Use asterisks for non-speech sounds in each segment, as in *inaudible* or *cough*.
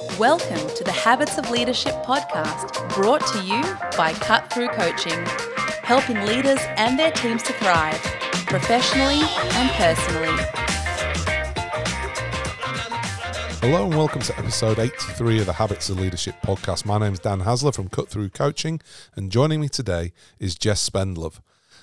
Welcome to the Habits of Leadership podcast, brought to you by Cut Through Coaching, helping leaders and their teams to thrive professionally and personally. Hello and welcome to episode 83 of the Habits of Leadership podcast. My name is Dan Haesler from Cut Through Coaching, and joining me today is Jess Spendlove.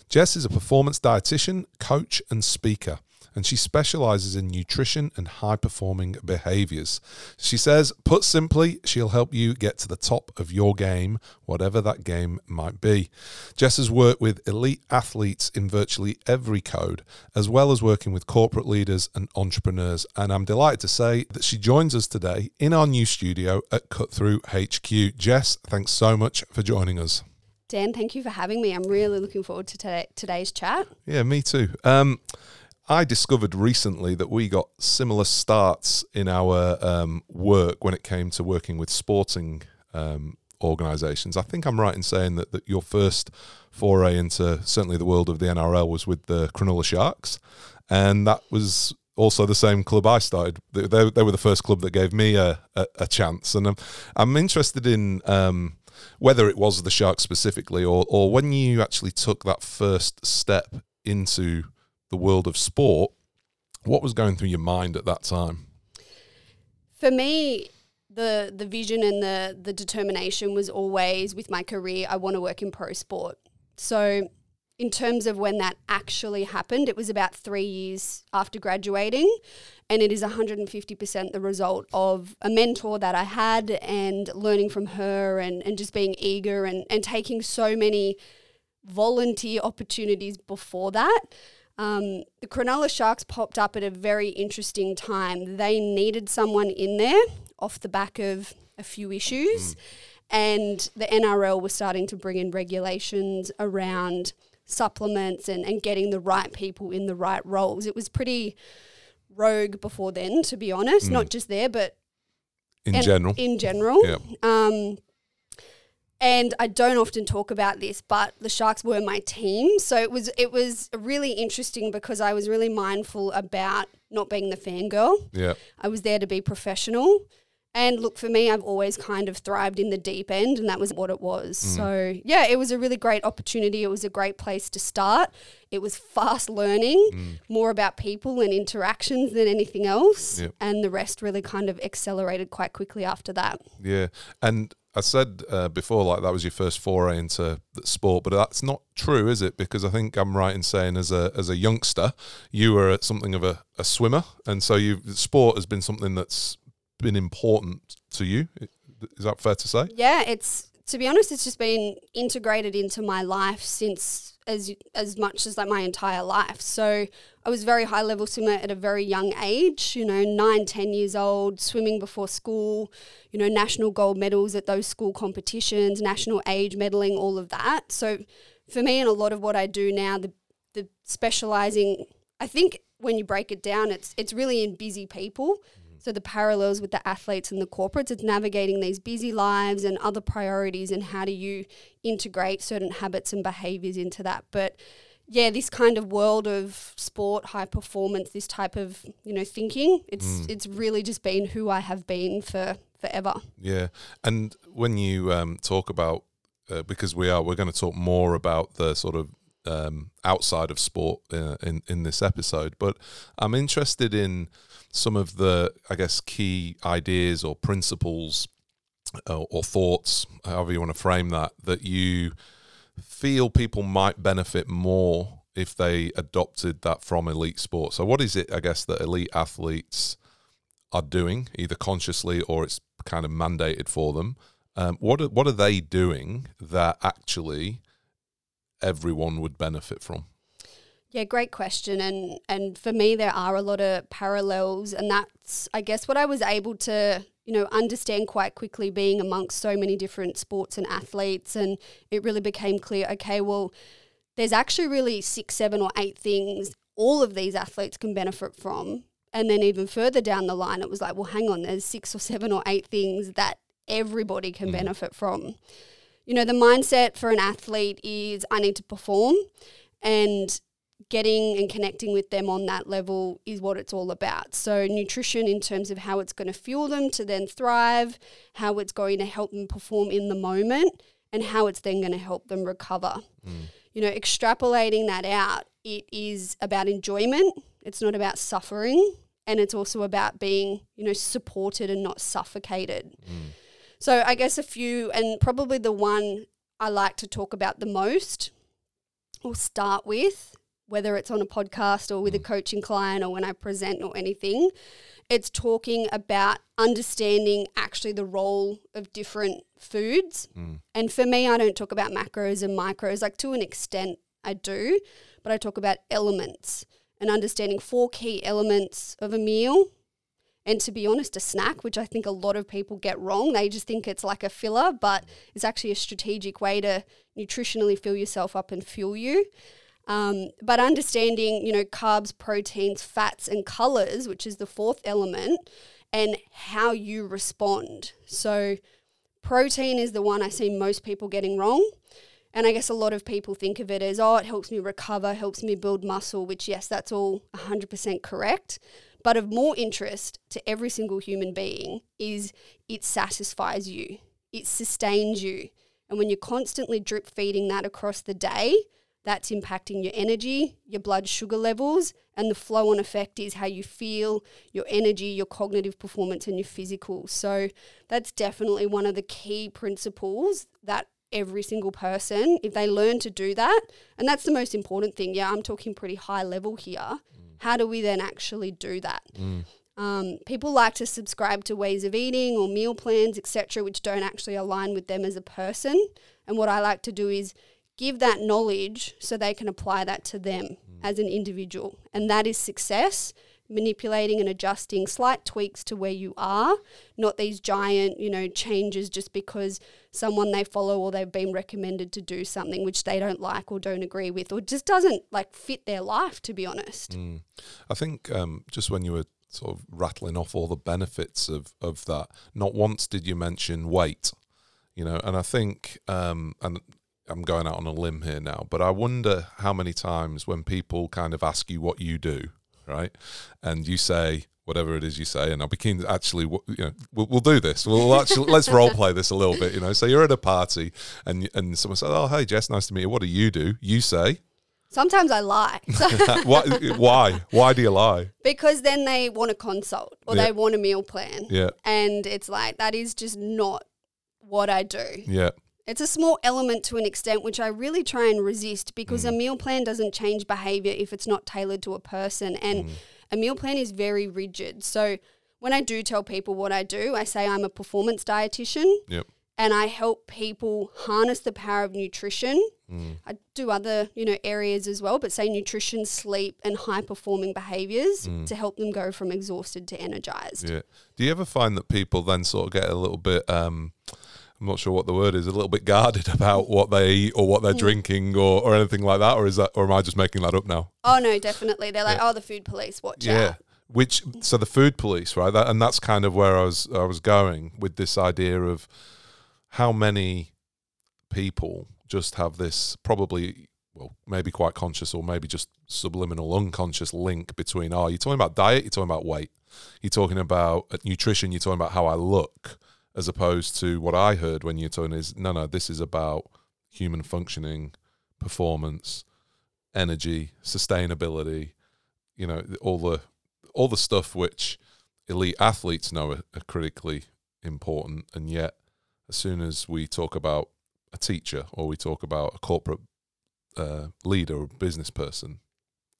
Jess is a performance dietitian, coach, and speaker and she specializes in nutrition and high performing behaviors. She says, put simply, she'll help you get to the top of your game, whatever that game might be. Jess has worked with elite athletes in virtually every code, as well as working with corporate leaders and entrepreneurs. And I'm delighted to say that she joins us today in our new studio at Cut Through HQ. Jess, thanks so much for joining us. Dan, thank you for having me. I'm really looking forward to today, today's chat. Yeah, me too. Um, I discovered recently that we got similar starts in our um, work when it came to working with sporting um, organisations. I think I'm right in saying that, that your first foray into certainly the world of the NRL was with the Cronulla Sharks, and that was also the same club I started. They, they, were the first club that gave me a, a, a chance, and I'm, I'm interested in. Um, whether it was the Sharks specifically, or, or when you actually took that first step into the world of sport, what was going through your mind at that time? For me, the the vision and the the determination was always with my career. I want to work in pro sport. So, in terms of when that actually happened, it was about three years after graduating, and it is 150% the result of a mentor that I had and learning from her and, and just being eager and, and taking so many volunteer opportunities before that. Um, the Cronulla Sharks popped up at a very interesting time. They needed someone in there off the back of a few issues, mm. and the NRL was starting to bring in regulations around supplements and, and getting the right people in the right roles. It was pretty rogue before then, to be honest, mm. not just there, but in general. In general. Yep. Um, and I don't often talk about this, but the Sharks were my team, so it was it was really interesting because I was really mindful about not being the fangirl. Yeah, I was there to be professional. And look, for me, I've always kind of thrived in the deep end, and that was what it was. Mm. So, yeah, it was a really great opportunity. It was a great place to start. It was fast learning, mm. more about people and interactions than anything else. Yep. And the rest really kind of accelerated quite quickly after that. Yeah. And I said uh, before, like that was your first foray into sport, but that's not true, is it? Because I think I'm right in saying, as a as a youngster, you were something of a, a swimmer, and so you sport has been something that's been important to you. Is that fair to say? Yeah, it's to be honest, it's just been integrated into my life since as as much as like my entire life. So I was very high level swimmer at a very young age. You know, nine, ten years old, swimming before school. You know, national gold medals at those school competitions, national age medaling, all of that. So for me, and a lot of what I do now, the the specializing, I think when you break it down, it's it's really in busy people. So the parallels with the athletes and the corporates, it's navigating these busy lives and other priorities and how do you integrate certain habits and behaviors into that. But yeah, this kind of world of sport, high performance, this type of, you know, thinking, it's mm. it's really just been who I have been for forever. Yeah. And when you um, talk about uh, because we are we're going to talk more about the sort of um, outside of sport uh, in in this episode, but I'm interested in some of the, I guess, key ideas or principles uh, or thoughts, however you want to frame that, that you feel people might benefit more if they adopted that from elite sports? So, what is it, I guess, that elite athletes are doing, either consciously or it's kind of mandated for them? Um, what are, what are they doing that actually everyone would benefit from? Yeah, great question. And and for me there are a lot of parallels and that's I guess what I was able to, you know, understand quite quickly being amongst so many different sports and athletes and it really became clear, okay, well, there's actually really six, seven or eight things all of these athletes can benefit from. And then even further down the line it was like, well, hang on, there's six or seven or eight things that everybody can mm. benefit from. You know, the mindset for an athlete is I need to perform and getting and connecting with them on that level is what it's all about. So, nutrition in terms of how it's going to fuel them to then thrive, how it's going to help them perform in the moment, and how it's then going to help them recover. Mm. You know, extrapolating that out, it is about enjoyment, it's not about suffering, and it's also about being, you know, supported and not suffocated. Mm. So, I guess a few, and probably the one I like to talk about the most We'll start with whether it's on a podcast or with a coaching client or when I present or anything, it's talking about understanding actually the role of different foods. Mm. And for me, I don't talk about macros and micros, like to an extent I do, but I talk about elements and understanding four key elements of a meal. And to be honest, a snack, which I think a lot of people get wrong. They just think it's like a filler, but it's actually a strategic way to nutritionally fill yourself up and fuel you. Um, but understanding, you know, carbs, proteins, fats, and colors, which is the fourth element, and how you respond. So, protein is the one I see most people getting wrong. And I guess a lot of people think of it as, oh, it helps me recover, helps me build muscle, which, yes, that's all 100% correct. But of more interest to every single human being is it satisfies you, it sustains you. And when you're constantly drip feeding that across the day, that's impacting your energy, your blood sugar levels, and the flow on effect is how you feel, your energy, your cognitive performance, and your physical. So that's definitely one of the key principles that every single person, if they learn to do that, and that's the most important thing. Yeah, I'm talking pretty high level here. How do we then actually do that? Mm. Um, people like to subscribe to ways of eating or meal plans, etc., which don't actually align with them as a person. And what I like to do is give that knowledge so they can apply that to them as an individual. And that is success, manipulating and adjusting slight tweaks to where you are, not these giant, you know, changes just because someone they follow or they've been recommended to do something which they don't like or don't agree with or just doesn't like fit their life to be honest. Mm. I think um, just when you were sort of rattling off all the benefits of, of that, not once did you mention weight, you know, and I think, um, and I'm going out on a limb here now, but I wonder how many times when people kind of ask you what you do, right, and you say whatever it is you say, and I'll be keen to actually, you know, we'll, we'll do this. We'll actually *laughs* let's role play this a little bit, you know. So you're at a party, and and someone says, "Oh, hey, Jess, nice to meet you. What do you do?" You say, Sometimes I lie. *laughs* *laughs* why, why? Why do you lie? because then they want a consult or Yeah. they want a meal plan. Yeah, And it's like, that is just not what I do. yeah, It's a small element to an extent, which I really try and resist because a mm. meal plan doesn't change behavior if it's not tailored to a person. And mm. a meal plan is very rigid. So when I do tell people what I do, I say I'm a performance dietitian yep. and I help people harness the power of nutrition. Mm. I do other, you know, areas as well, but say nutrition, sleep, and high performing behaviors to help them go from exhausted to energized. Yeah. Do you ever find that people then sort of get a little bit um I'm not sure what the word is, a little bit guarded *laughs* about what they eat or what they're drinking or, or anything like that, or is that or am I just making that up now? Oh no, definitely. They're like, oh, the food police, watch Yeah. out. Which so the food police, right? That, and that's kind of where I was I was going with this idea of how many people just have this probably well maybe quite conscious or maybe just subliminal unconscious link between oh you're talking about diet you're talking about weight you're talking about uh, nutrition you're talking about how I look as opposed to what I heard when you're talking is no no this is about human functioning performance energy sustainability you know all the all the stuff which elite athletes know are, are critically important and yet as soon as we talk about a teacher or we talk about a corporate uh, leader or business person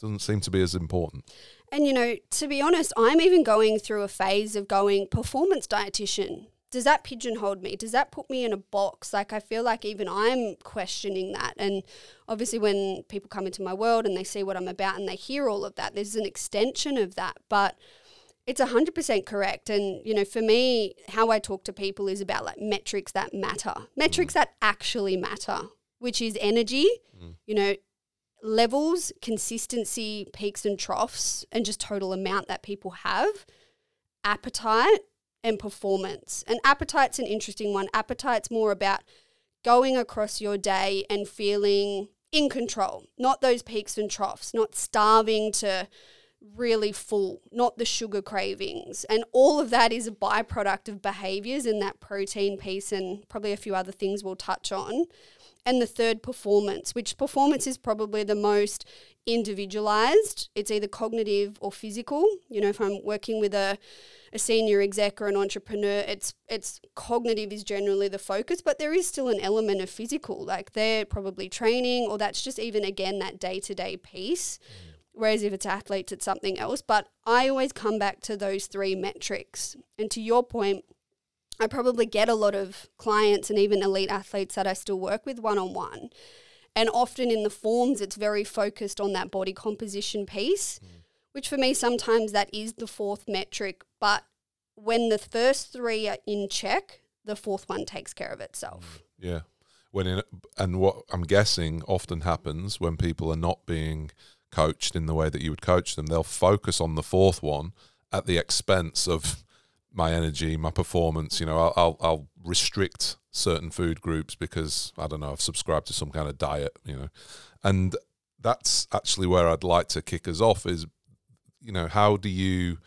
doesn't seem to be as important And you know, to be honest, I'm even going through a phase of going performance dietitian. Does that pigeonhole me? Does that put me in a box? Like I feel like even I'm questioning that. And obviously when people come into my world and they see what I'm about and they hear all of that, there's an extension of that. But it's 100% correct. And, you know, for me, how I talk to people is about like metrics that matter, metrics that actually matter, which is energy, mm. you know, levels, consistency, peaks and troughs, and just total amount that people have, appetite, and performance. And appetite's an interesting one. Appetite's more about going across your day and feeling in control, not those peaks and troughs, not starving to really full, not the sugar cravings. And all of that is a byproduct of behaviors in that protein piece and probably a few other things we'll touch on. And the third, performance, which performance is probably the most individualized. It's either cognitive or physical. You know, if I'm working with a, a senior exec or an entrepreneur, it's it's cognitive is generally the focus, but there is still an element of physical. Like they're probably training, or that's just even again that day to day piece. Mm. Whereas if it's athletes, it's something else. But I always come back to those three metrics. And to your point, I probably get a lot of clients and even elite athletes that I still work with one on one. And often in the forms, it's very focused on that body composition piece, mm. which for me, sometimes that is the fourth metric. But when the first three are in check, the fourth one takes care of itself. Mm. Yeah. When in, and what I'm guessing often happens when people are not being coached in the way that you would coach them, they'll focus on the fourth one at the expense of my energy, my performance. You know, I'll, I'll, I'll restrict certain food groups because I don't know I've subscribed to some kind of diet. You know, and that's actually where I'd like to kick us off. Is you know how do you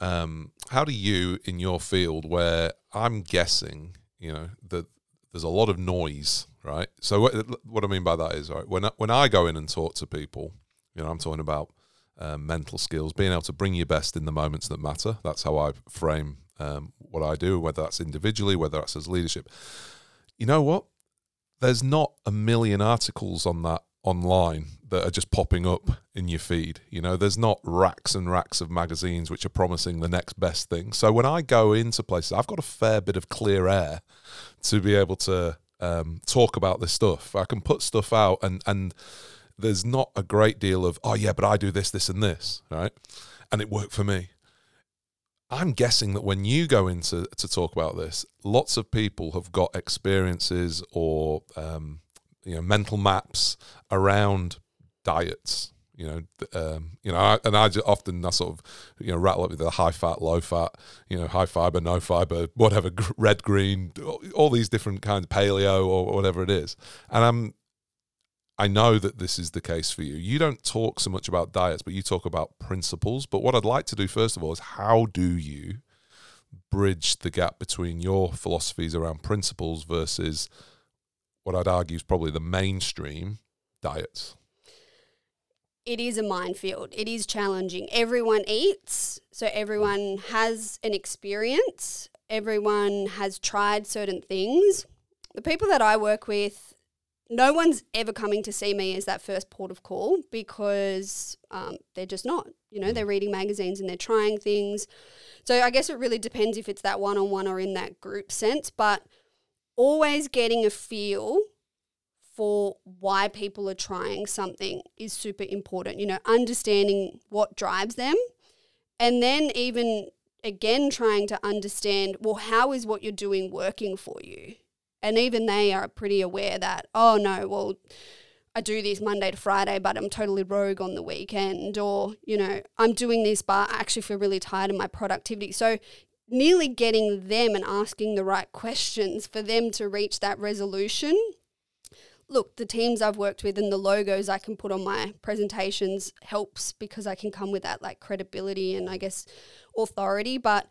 um, how do you in your field where I'm guessing you know that there's a lot of noise, right? So what, what I mean by that is, right, when when I go in and talk to people, you know, I'm talking about um, mental skills, being able to bring your best in the moments that matter. That's how I frame um, what I do, whether that's individually, whether that's as leadership. You know what? There's not a million articles on that online that are just popping up in your feed. You know, there's not racks and racks of magazines which are promising the next best thing. So when I go into places, I've got a fair bit of clear air to be able to um, talk about this stuff. I can put stuff out, and and there's not a great deal of oh yeah, but I do this, this, and this, right? And it worked for me. I'm guessing that when you go into to talk about this, lots of people have got experiences or um, you know mental maps around diets. You know, um, you know, I, and I just often I sort of you know rattle up with the high fat, low fat, you know, high fiber, no fiber, whatever, red, green, all these different kinds, paleo or whatever it is, and I'm I know that this is the case for you. You don't talk so much about diets, but you talk about principles. But what I'd like to do first of all is how do you bridge the gap between your philosophies around principles versus what I'd argue is probably the mainstream diets? It is a minefield. It is challenging. Everyone eats, so everyone has an experience. Everyone has tried certain things. The people that I work with no one's ever coming to see me as that first port of call because um, they're just not. You know, they're mm. reading magazines and they're trying things. So I guess it really depends if it's that one on one or in that group sense, but always getting a feel for why people are trying something is super important. You know, understanding what drives them and then even again trying to understand well, how is what you're doing working for you? And even they are pretty aware that, oh no, well, I do this Monday to Friday, but I'm totally rogue on the weekend. Or, you know, I'm doing this, but I actually feel really tired of my productivity. So, nearly getting them and asking the right questions for them to reach that resolution. Look, the teams I've worked with and the logos I can put on my presentations helps because I can come with that like credibility and I guess authority, but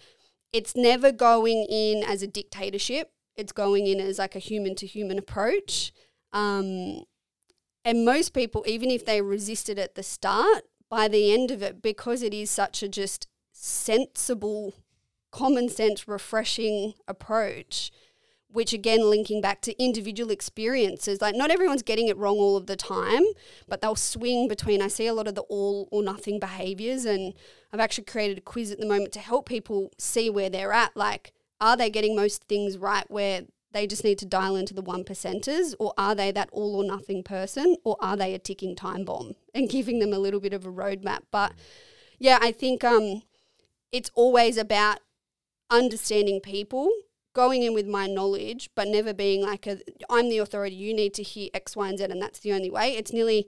it's never going in as a dictatorship it's going in as like a human to human approach. Um, and most people, even if they resisted at the start, by the end of it, because it is such a just sensible, common sense, refreshing approach, which again linking back to individual experiences like not everyone's getting it wrong all of the time but they'll swing between i see a lot of the all or nothing behaviors and i've actually created a quiz at the moment to help people see where they're at like are they getting most things right where they just need to dial into the one percenters, or are they that all or nothing person, or are they a ticking time bomb *laughs* and giving them a little bit of a roadmap? But yeah, I think um, it's always about understanding people, going in with my knowledge, but never being like a I'm the authority. You need to hear X, Y, and Z, and that's the only way. It's nearly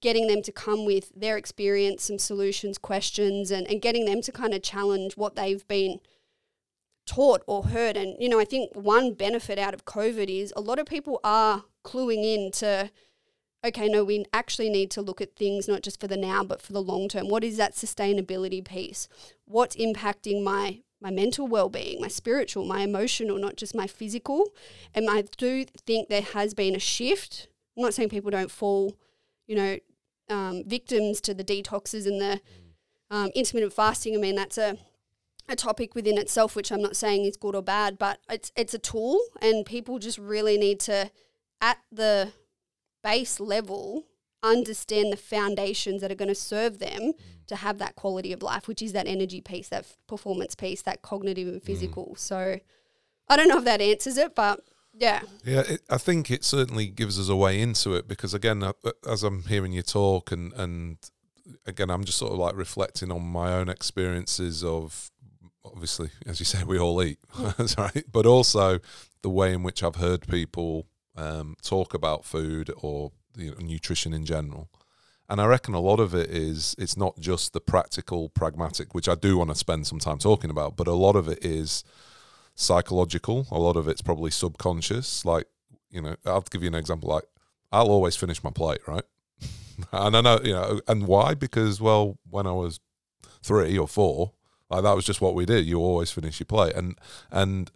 getting them to come with their experience, some solutions, questions, and, and getting them to kind of challenge what they've been taught or heard. And, you know, I think one benefit out of COVID is a lot of people are cluing in to okay, no, we actually need to look at things not just for the now, but for the long term. What is that sustainability piece? What's impacting my my mental well-being, my spiritual, my emotional, not just my physical. And I do think there has been a shift. I'm not saying people don't fall, you know, um, victims to the detoxes and the um, intermittent fasting. I mean, that's a a topic within itself, which I'm not saying is good or bad, but it's it's a tool, and people just really need to, at the base level, understand the foundations that are going to serve them to have that quality of life, which is that energy piece, that performance piece, that cognitive and physical. So, I don't know if that answers it, but yeah, Yeah, it, I think it certainly gives us a way into it because again, uh, uh, as I'm hearing you talk, and and again, I'm just sort of like reflecting on my own experiences of obviously, as you say, we all eat, *laughs* right, but also the way in which I've heard people um, talk about food or you know, nutrition in general. And I reckon a lot of it is it's not just the practical, pragmatic, which I do want to spend some time talking about, but a lot of it is psychological. A lot of it's probably subconscious. Like, you know, I'll give you an example. Like, I'll always finish my plate, right? *laughs* and I know, you know, and why? Because, well, when I was three or four, like that was just what we did. You always finish your plate, and and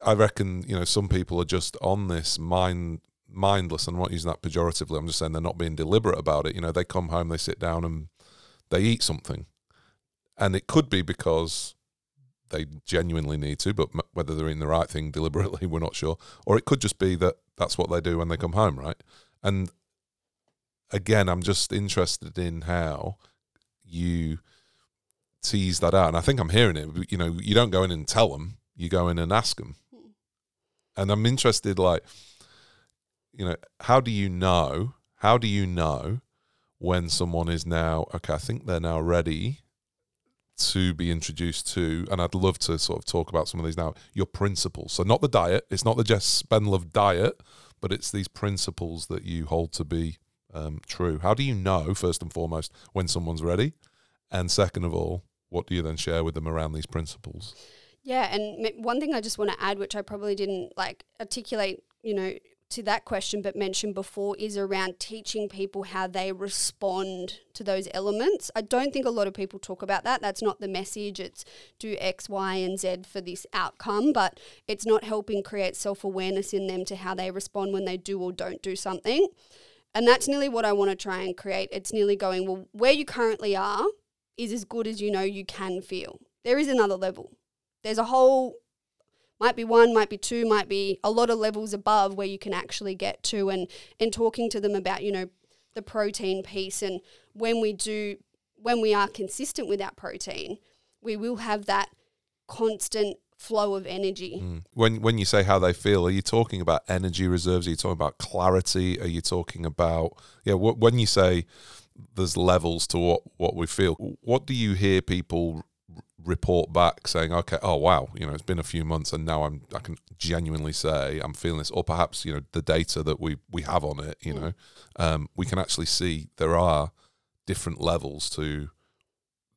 I reckon you know some people are just on this mind mindless. I'm not using that pejoratively. I'm just saying they're not being deliberate about it. You know, they come home, they sit down, and they eat something, and it could be because they genuinely need to, but whether they're eating the right thing *laughs* deliberately, we're not sure. Or it could just be that that's what they do when they come home, right? And again, I'm just interested in how you tease that out. And I think I'm hearing it. You know, you don't go in and tell them, you go in and ask them. And I'm interested, like, you know, how do you know? How do you know when someone is now, okay, I think they're now ready to be introduced to, and I'd love to sort of talk about some of these now, your principles. So, not the diet, it's not the Jess Spendlove diet, but it's these principles that you hold to be um, true. How do you know, first and foremost, when someone's ready? And second of all, what do you then share with them around these principles? Yeah, and one thing I just want to add, which I probably didn't like articulate, you know, to that question, but mentioned before, is around teaching people how they respond to those elements. I don't think a lot of people talk about that. That's not the message. It's do X, Y, and Z for this outcome, but it's not helping create self awareness in them to how they respond when they do or don't do something. And that's nearly what I want to try and create. It's nearly going, well, where you currently are is as good as you know you can feel. There is another level. There's a whole might be one, might be two, might be a lot of levels above where you can actually get to and and talking to them about, you know, the protein piece and when we do when we are consistent with that protein, we will have that constant flow of energy. Mm. When when you say how they feel, are you talking about energy reserves? Are you talking about clarity? Are you talking about yeah? Wh- when you say there's levels to what what we feel, what do you hear people r- report back saying? Okay, oh wow, you know, it's been a few months and now I'm I can genuinely say I'm feeling this, or perhaps you know the data that we we have on it, you know, um, we can actually see there are different levels to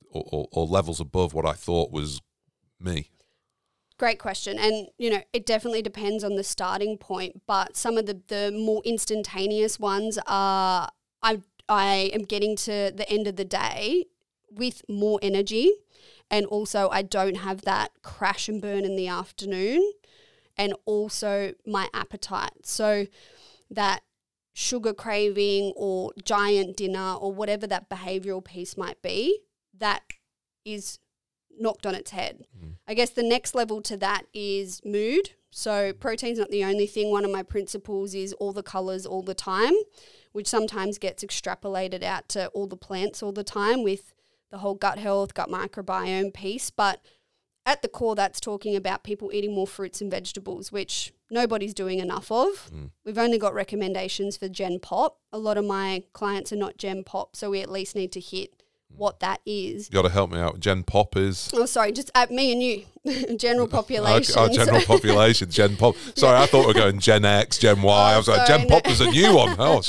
or, or, or levels above what I thought was me. Great question. And, you know, it definitely depends on the starting point, but some of the, the more instantaneous ones are I I am getting to the end of the day with more energy and also I don't have that crash and burn in the afternoon and also my appetite. So that sugar craving or giant dinner or whatever that behavioral piece might be, that is knocked on its head. Mm. I guess the next level to that is mood. So protein's not the only thing. One of my principles is all the colors all the time, which sometimes gets extrapolated out to all the plants all the time with the whole gut health, gut microbiome piece, but at the core that's talking about people eating more fruits and vegetables, which nobody's doing enough of. Mm. We've only got recommendations for Gen Pop. A lot of my clients are not Gen Pop, so we at least need to hit what that is. You got to help me out. Gen Pop is Oh, sorry, just at me and you, *laughs* general population. Our, our general *laughs* population, Gen Pop. Sorry, I thought we were going Gen X, Gen Y. I was like, Oh, sorry, Gen no. Pop is a new one. *laughs* Oh,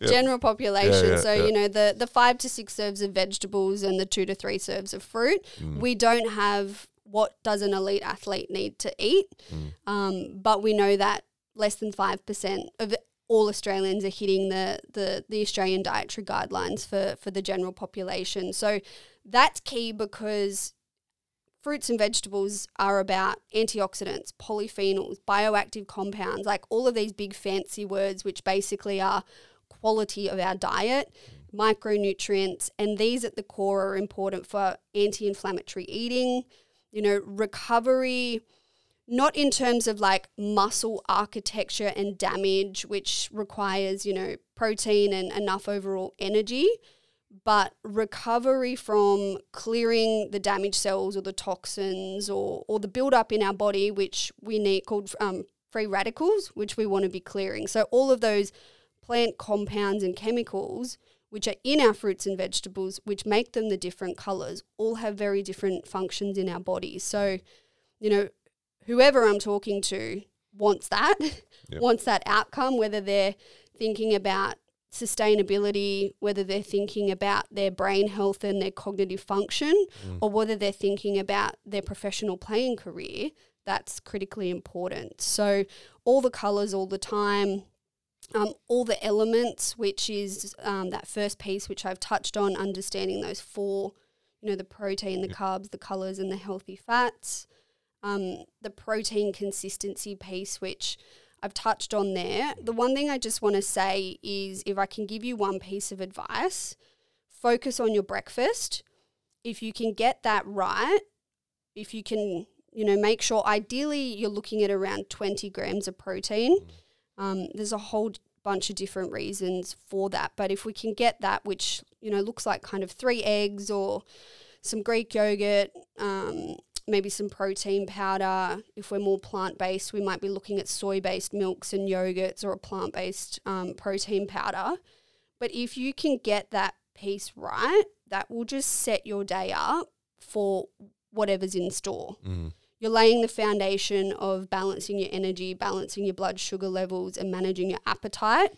yeah. general population. Yeah, yeah, so you know the the five to six serves of vegetables and the two to three serves of fruit. Mm. We don't have what does an elite athlete need to eat, Mm. um, but we know that less than five percent of all Australians are hitting the, the, the Australian dietary guidelines for, for the general population. So that's key because fruits and vegetables are about antioxidants, polyphenols, bioactive compounds, like all of these big fancy words, which basically are quality of our diet, micronutrients, and these at the core are important for anti inflammatory eating, you know, recovery not in terms of like muscle architecture and damage, which requires, you know, protein and enough overall energy, but recovery from clearing the damaged cells or the toxins or, or the buildup in our body, which we need called um, free radicals, which we want to be clearing. So, all of those plant compounds and chemicals which are in our fruits and vegetables, which make them the different colors, all have very different functions in our bodies. So, you know, whoever I'm talking to wants that, *laughs* yep. wants that outcome, whether they're thinking about sustainability, whether they're thinking about their brain health and their cognitive function, mm. or whether they're thinking about their professional playing career, that's critically important. So, all the colors all the time, um, all the elements, which is um, that first piece, which I've touched on, understanding those four, you know, the protein, the carbs, the colors, and the healthy fats um, the protein consistency piece, which I've touched on there. The one thing I just want to say is if I can give you one piece of advice, focus on your breakfast. If you can get that right, if you can, you know, make sure ideally you're looking at around 20 grams of protein. Um, there's a whole bunch of different reasons for that. But if we can get that, which, you know, looks like kind of three eggs or some Greek yogurt, um, maybe some protein powder. If we're more plant based, we might be looking at soy based milks and yogurts or a plant based um, protein powder. But if you can get that piece right, that will just set your day up for whatever's in store. Mm. You're laying the foundation of balancing your energy, balancing your blood sugar levels, and managing your appetite.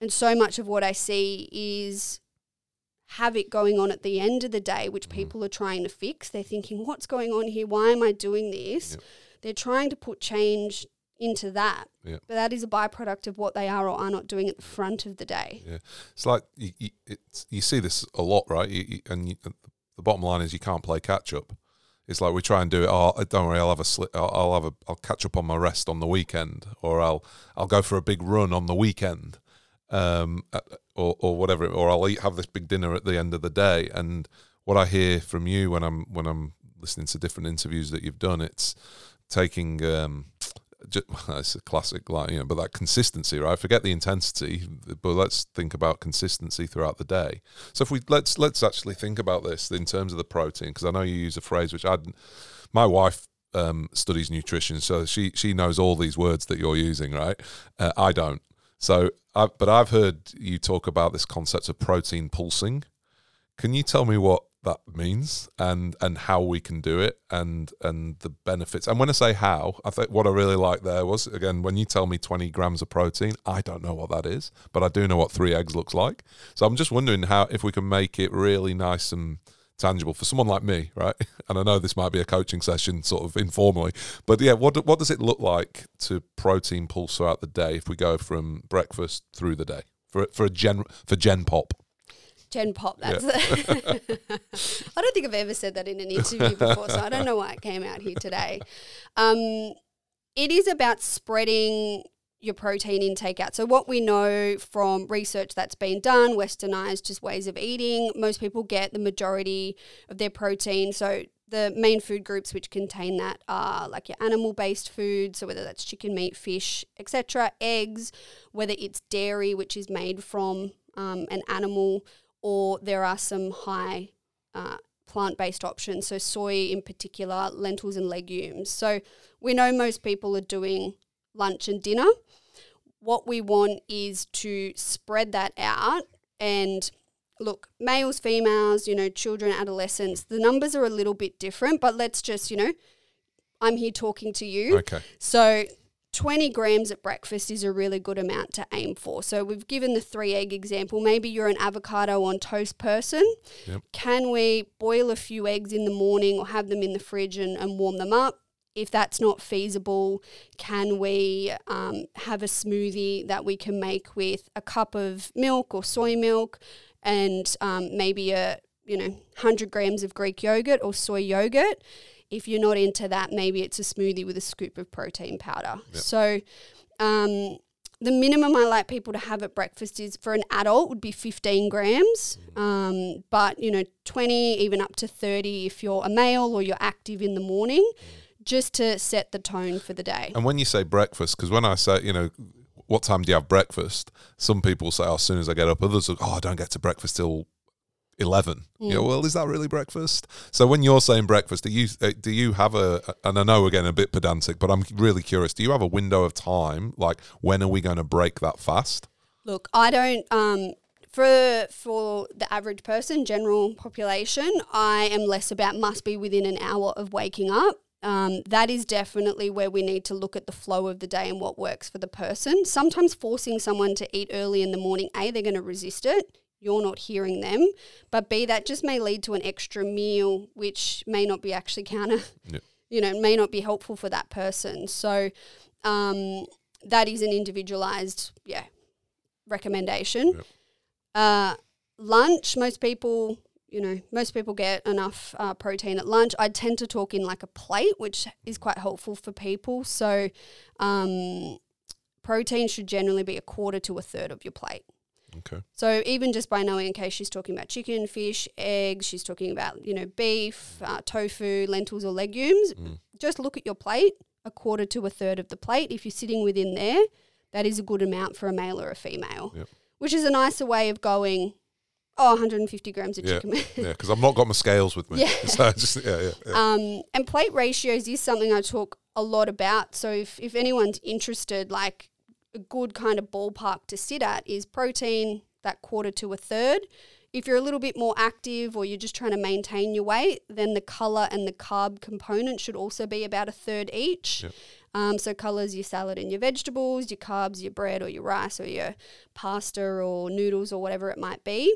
And so much of what I see is havoc going on at the end of the day, which mm. people are trying to fix. They're thinking, what's going on here? Why am I doing this? Yep. They're trying to put change into that. But that is a byproduct of what they are or are not doing at the front of the day. Yeah. It's like you, you, it's, you see this a lot, right? You, and the bottom line is you can't play catch up. It's like we try and do it. Oh, don't worry, I'll have a sli- I'll, I'll have a, I'll catch up on my rest on the weekend, or I'll, I'll go for a big run on the weekend um, or or whatever, or I'll eat have this big dinner at the end of the day. And what I hear from you when I'm when I'm listening to different interviews that you've done, it's taking. Um, just, *laughs* it's a classic line, you know, but that consistency, right? Forget the intensity, but let's think about consistency throughout the day. So if we let's let's actually think about this in terms of the protein, because I know you use a phrase which I, my wife um, studies nutrition, so she she knows all these words that you're using, right? Uh, I don't. So, I, but I've heard you talk about this concept of protein pulsing. Can you tell me what that means and and how we can do it and and the benefits? And when I say how, I think what I really like there was again when you tell me 20 grams of protein, I don't know what that is, but I do know what three eggs looks like. So I'm just wondering how if we can make it really nice and tangible for someone like me, right? *laughs* And I know this might be a coaching session, sort of informally, but yeah, what what does it look like to protein pulse throughout the day if we go from breakfast through the day for for a gen for Gen Pop? Gen Pop. That's. Yeah. *laughs* *laughs* I don't think I've ever said that in an interview before, so I don't know why it came out here today. Um, it is about spreading your protein intake out. So, what we know from research that's been done, westernized just ways of eating, most people get the majority of their protein. So, the main food groups which contain that are like your animal based foods, so whether that's chicken, meat, fish, etc., eggs, whether it's dairy, which is made from um, an animal, or there are some high uh, plant based options, so soy in particular, lentils and legumes. So, we know most people are doing lunch and dinner what we want is to spread that out and look, males, females, you know, children, adolescents, the numbers are a little bit different, but let's just, you know, I'm here talking to you. Okay. So 20 grams at breakfast is a really good amount to aim for. So we've given the three egg example. Maybe you're an avocado on toast person. Yep. Can we boil a few eggs in the morning or have them in the fridge and, and warm them up? If that's not feasible, can we um, have a smoothie that we can make with a cup of milk or soy milk and um, maybe a you know 100 grams of Greek yogurt or soy yogurt? If you're not into that, maybe it's a smoothie with a scoop of protein powder. Yep. So um, the minimum I like people to have at breakfast is for an adult would be 15 grams, um, but you know 20 even up to 30 if you're a male or you're active in the morning, just to set the tone for the day. And when you say breakfast, because when I say, you know, what time do you have breakfast? Some people say, oh, as soon as I get up. Others, are, oh, I don't get to breakfast till eleven. You know, well, is that really breakfast? So when you're saying breakfast, do you uh, do you have a? And I know again a bit pedantic, but I'm really curious. Do you have a window of time? Like when are we going to break that fast? Look, I don't. Um, for for the average person, general population, I am less about must be within an hour of waking up. Um, that is definitely where we need to look at the flow of the day and what works for the person. Sometimes forcing someone to eat early in the morning, a they're going to resist it. You're not hearing them, but b that just may lead to an extra meal, which may not be actually counter. Yep. You know, may not be helpful for that person. So um, that is an individualized, yeah, recommendation. Yep. Uh, lunch, most people, you know, most people get enough uh, protein at lunch. I tend to talk in like a plate, which is quite helpful for people. So, um, protein should generally be a quarter to a third of your plate. Okay. So even just by knowing, okay, she's talking about chicken, fish, eggs, she's talking about you know beef, uh, tofu, lentils, or legumes. Mm. Just look at your plate. A quarter to a third of the plate. If you're sitting within there, that is a good amount for a male or a female. Yep. Which is a nicer way of going. Oh, 150 grams of Yeah. chicken. Yeah, because I've not got my scales with me. *laughs* Yeah. *laughs* So just yeah, yeah, yeah. Um, and plate ratios is something I talk a lot about. So if, if anyone's interested, like a good kind of ballpark to sit at is protein, that quarter to a third. If you're a little bit more active or you're just trying to maintain your weight, then the color and the carb component should also be about a third each. Yep. Um, so colors your salad and your vegetables, your carbs, your bread or your rice or your pasta or noodles or whatever it might be.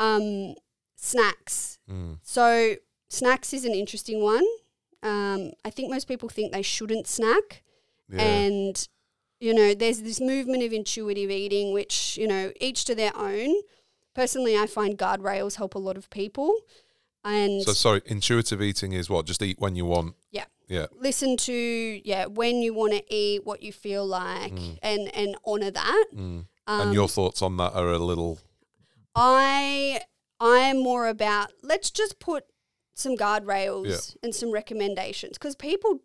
Um, snacks. Mm. So snacks is an interesting one. Um, I think most people think they shouldn't snack, yeah. and you know, there's this movement of intuitive eating, which you know, each to their own. Personally, I find guardrails help a lot of people, and so sorry, intuitive eating is what? Just eat when you want. Yeah. Yeah. listen to yeah when you want to eat, what you feel like, Mm. and and honor that. Mm. Um, and your thoughts on that are a little. I I'm more about let's just put some guardrails Yeah. and some recommendations because people,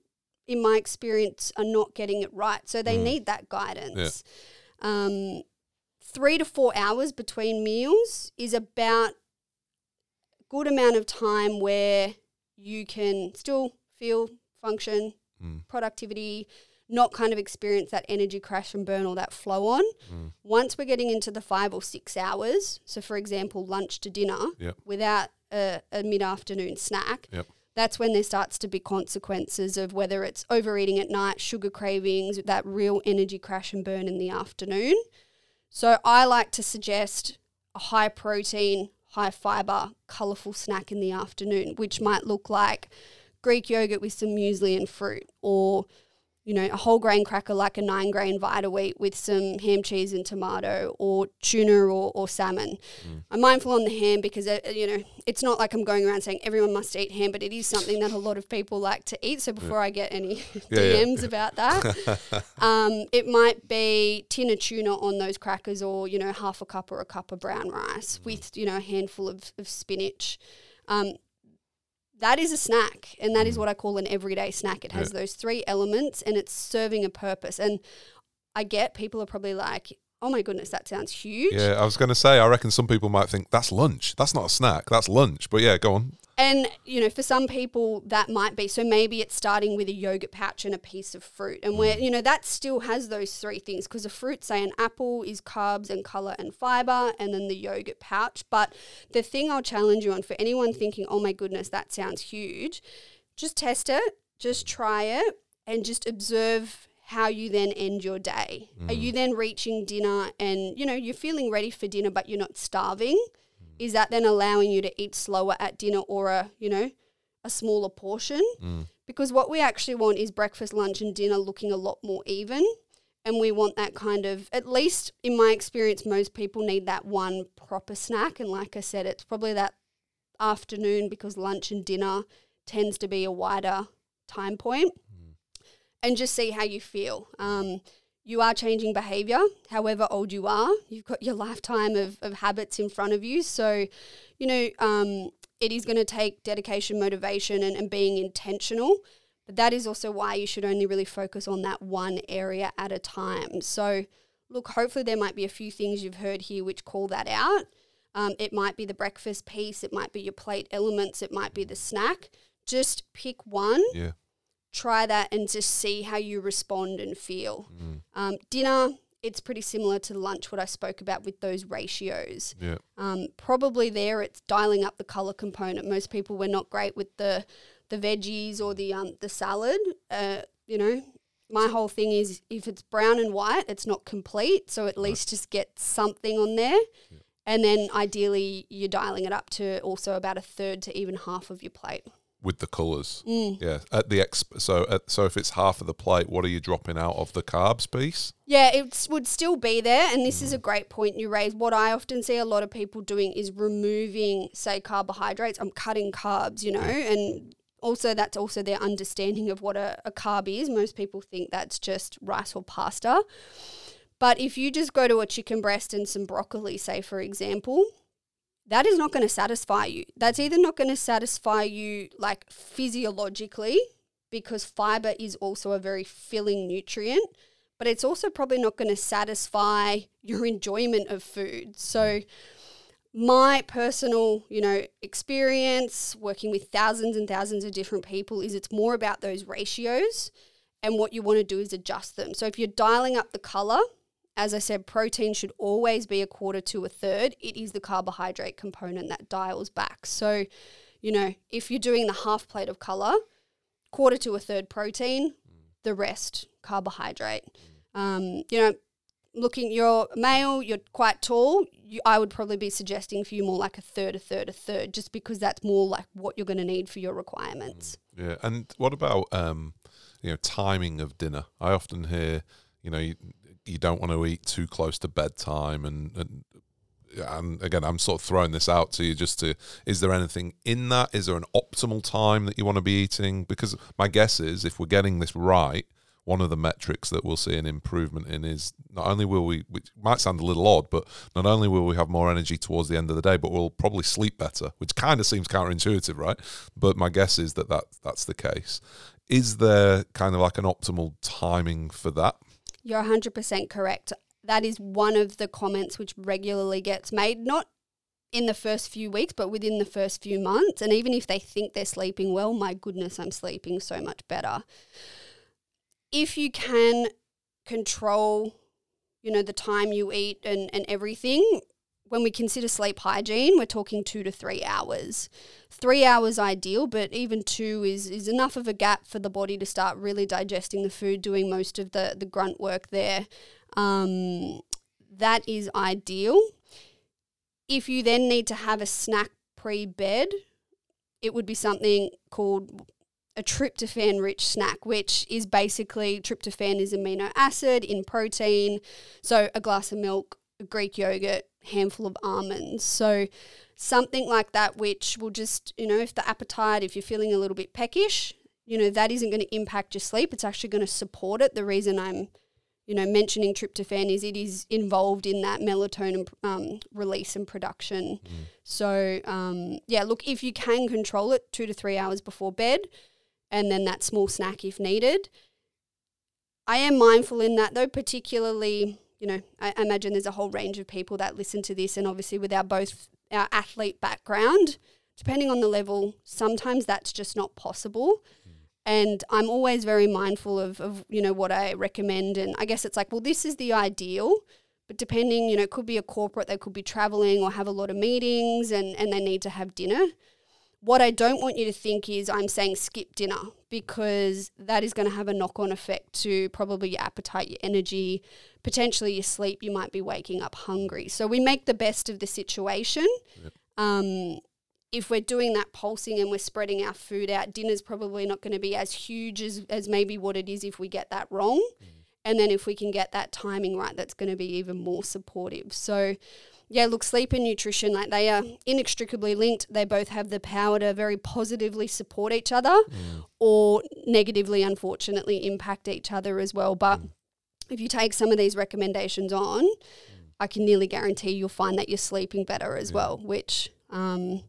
in my experience, are not getting it right, so they Mm. need that guidance. Um, three to four hours between meals is about a good amount of time where you can still feel function, Mm. productivity, not kind of experience that energy crash and burn or that flow on. Mm. Once we're getting into the five or six hours, so for example, lunch to dinner, Yep. without a, a mid afternoon snack, Yep. that's when there starts to be consequences of whether it's overeating at night, sugar cravings, that real energy crash and burn in the afternoon. So I like to suggest a high protein, high fiber, colourful snack in the afternoon, which might look like Greek yogurt with some muesli and fruit, or you know, a whole grain cracker like a nine grain Vita Weat with some ham, cheese, and tomato, or tuna or, or salmon. I'm mindful on the ham because, uh, you know, it's not like I'm going around saying everyone must eat ham, but it is something that a lot of people like to eat. So before I get any *laughs* *laughs* Yeah, yeah. DMs about that, *laughs* um, it might be tin of tuna on those crackers or, you know, half a cup or a cup of brown rice with, you know, a handful of, of spinach. Um, that is a snack, and that is mm. what I call an everyday snack. It has those three elements, and it's serving a purpose. And I get people are probably like, "Oh my goodness, that sounds huge." Yeah, I was going to say, I reckon some people might think that's lunch. That's not a snack. That's lunch. But yeah, go on. And you know, for some people that might be so maybe it's starting with a yogurt pouch and a piece of fruit. And where, mm. you know, that still has those three things because a fruit, say an apple is carbs and color and fiber and then the yogurt pouch. But the thing I'll challenge you on for anyone thinking, "Oh my goodness, that sounds huge." Just test it, just try it and just observe how you then end your day. Are you mm. then reaching dinner and you know, you're feeling ready for dinner but you're not starving? Is that then allowing you to eat slower at dinner or a you know a smaller portion Because what we actually want is breakfast, lunch, and dinner looking a lot more even. And we want that kind of, at least in my experience, most people need that one proper snack. And like I said, it's probably that afternoon because lunch and dinner tends to be a wider time point. And just see how you feel. Um, you are changing behavior, however old you are. You've got your lifetime of, of habits in front of you. So, you know, um, it is going to take dedication, motivation, and, and being intentional. But that is also why you should only really focus on that one area at a time. So, look, hopefully, there might be a few things you've heard here which call that out. Um, it might be the breakfast piece, it might be your plate elements, it might be the snack. Just pick one, Yeah. Try that, and just see how you respond and feel. Mm. Um, dinner, it's pretty similar to lunch, what I spoke about with those ratios. Yeah. Um, probably there, it's dialing up the color component. Most people were not great with the the veggies or the um, the salad. Uh, you know, my whole thing is if it's brown and white, it's not complete. So at least just get something on there. And then ideally, you're dialing it up to also about a third to even half of your plate. With the colours. Mm. Yeah. At the exp- so at, so if it's half of the plate, what are you dropping out of the carbs piece? Yeah, it would still be there. And this is a great point you raise. What I often see a lot of people doing is removing, say, carbohydrates. I'm cutting carbs, you know, and also that's also their understanding of what a, a carb is. Most people think that's just rice or pasta. But if you just go to a chicken breast and some broccoli, say, for example, that is not going to satisfy you. That's either not going to satisfy you like physiologically because fiber is also a very filling nutrient, but it's also probably not going to satisfy your enjoyment of food. So my personal, you know, experience working with thousands and thousands of different people is it's more about those ratios and what you want to do is adjust them. So if you're dialing up the color, as I said, protein should always be a quarter to a third. It is the carbohydrate component that dials back. So, you know, if you're doing the half plate of color, quarter to a third protein, the rest carbohydrate. Um, you know, looking, you're male, you're quite tall. You, I would probably be suggesting for you more like a third, a third, a third, just because that's more like what you're going to need for your requirements. Yeah. And what about um, you know, timing of dinner? I often hear, you know, you, you don't want to eat too close to bedtime and and and again, I'm sort of throwing this out to you just to is there anything in that? Is there an optimal time that you want to be eating? Because my guess is if we're getting this right, one of the metrics that we'll see an improvement in is not only will we, which might sound a little odd, but not only will we have more energy towards the end of the day, but we'll probably sleep better, which kind of seems counterintuitive, right? But my guess is that, that that's the case. Is there kind of like an optimal timing for that? You're 100% correct. That is one of the comments which regularly gets made, not in the first few weeks, but within the first few months. And even if they think they're sleeping well, my goodness, I'm sleeping so much better. If you can control, you know, the time you eat and, and everything, when we consider sleep hygiene, we're talking two to three hours. Three hours ideal, but even two is, is enough of a gap for the body to start really digesting the food, doing most of the, the grunt work there. Um, that is ideal. If you then need to have a snack pre bed, it would be something called a tryptophan rich snack, which is basically tryptophan is amino acid in protein. So a glass of milk, Greek yogurt, handful of almonds. So something like that, which will just, you know, if the appetite, if you're feeling a little bit peckish, you know, that isn't going to impact your sleep. It's actually going to support it. The reason I'm, you know, mentioning tryptophan is it is involved in that melatonin um, release and production. So, um, yeah, look, if you can control it two to three hours before bed, and then that small snack if needed. I am mindful in that though, particularly, you know, I imagine there's a whole range of people that listen to this, and obviously with our both our athlete background, depending on the level, sometimes that's just not possible. Hmm. And I'm always very mindful of, of, you know, what I recommend. And I guess it's like, well, this is the ideal. But depending, you know, it could be a corporate, they could be traveling or have a lot of meetings and, and they need to have dinner. What I don't want you to think is I'm saying skip dinner because that is going to have a knock on effect to probably your appetite, your energy, potentially your sleep. You might be waking up hungry. So we make the best of the situation. Um, if we're doing that pulsing and we're spreading our food out, dinner's probably not going to be as huge as, as maybe what it is if we get that wrong. Mm. And then if we can get that timing right, that's going to be even more supportive. So, yeah, look, sleep and nutrition, like they are inextricably linked. They both have the power to very positively support each other mm. or negatively, unfortunately, impact each other as well. But mm. if you take some of these recommendations on, mm. I can nearly guarantee you'll find that you're sleeping better as yeah. well, which, um,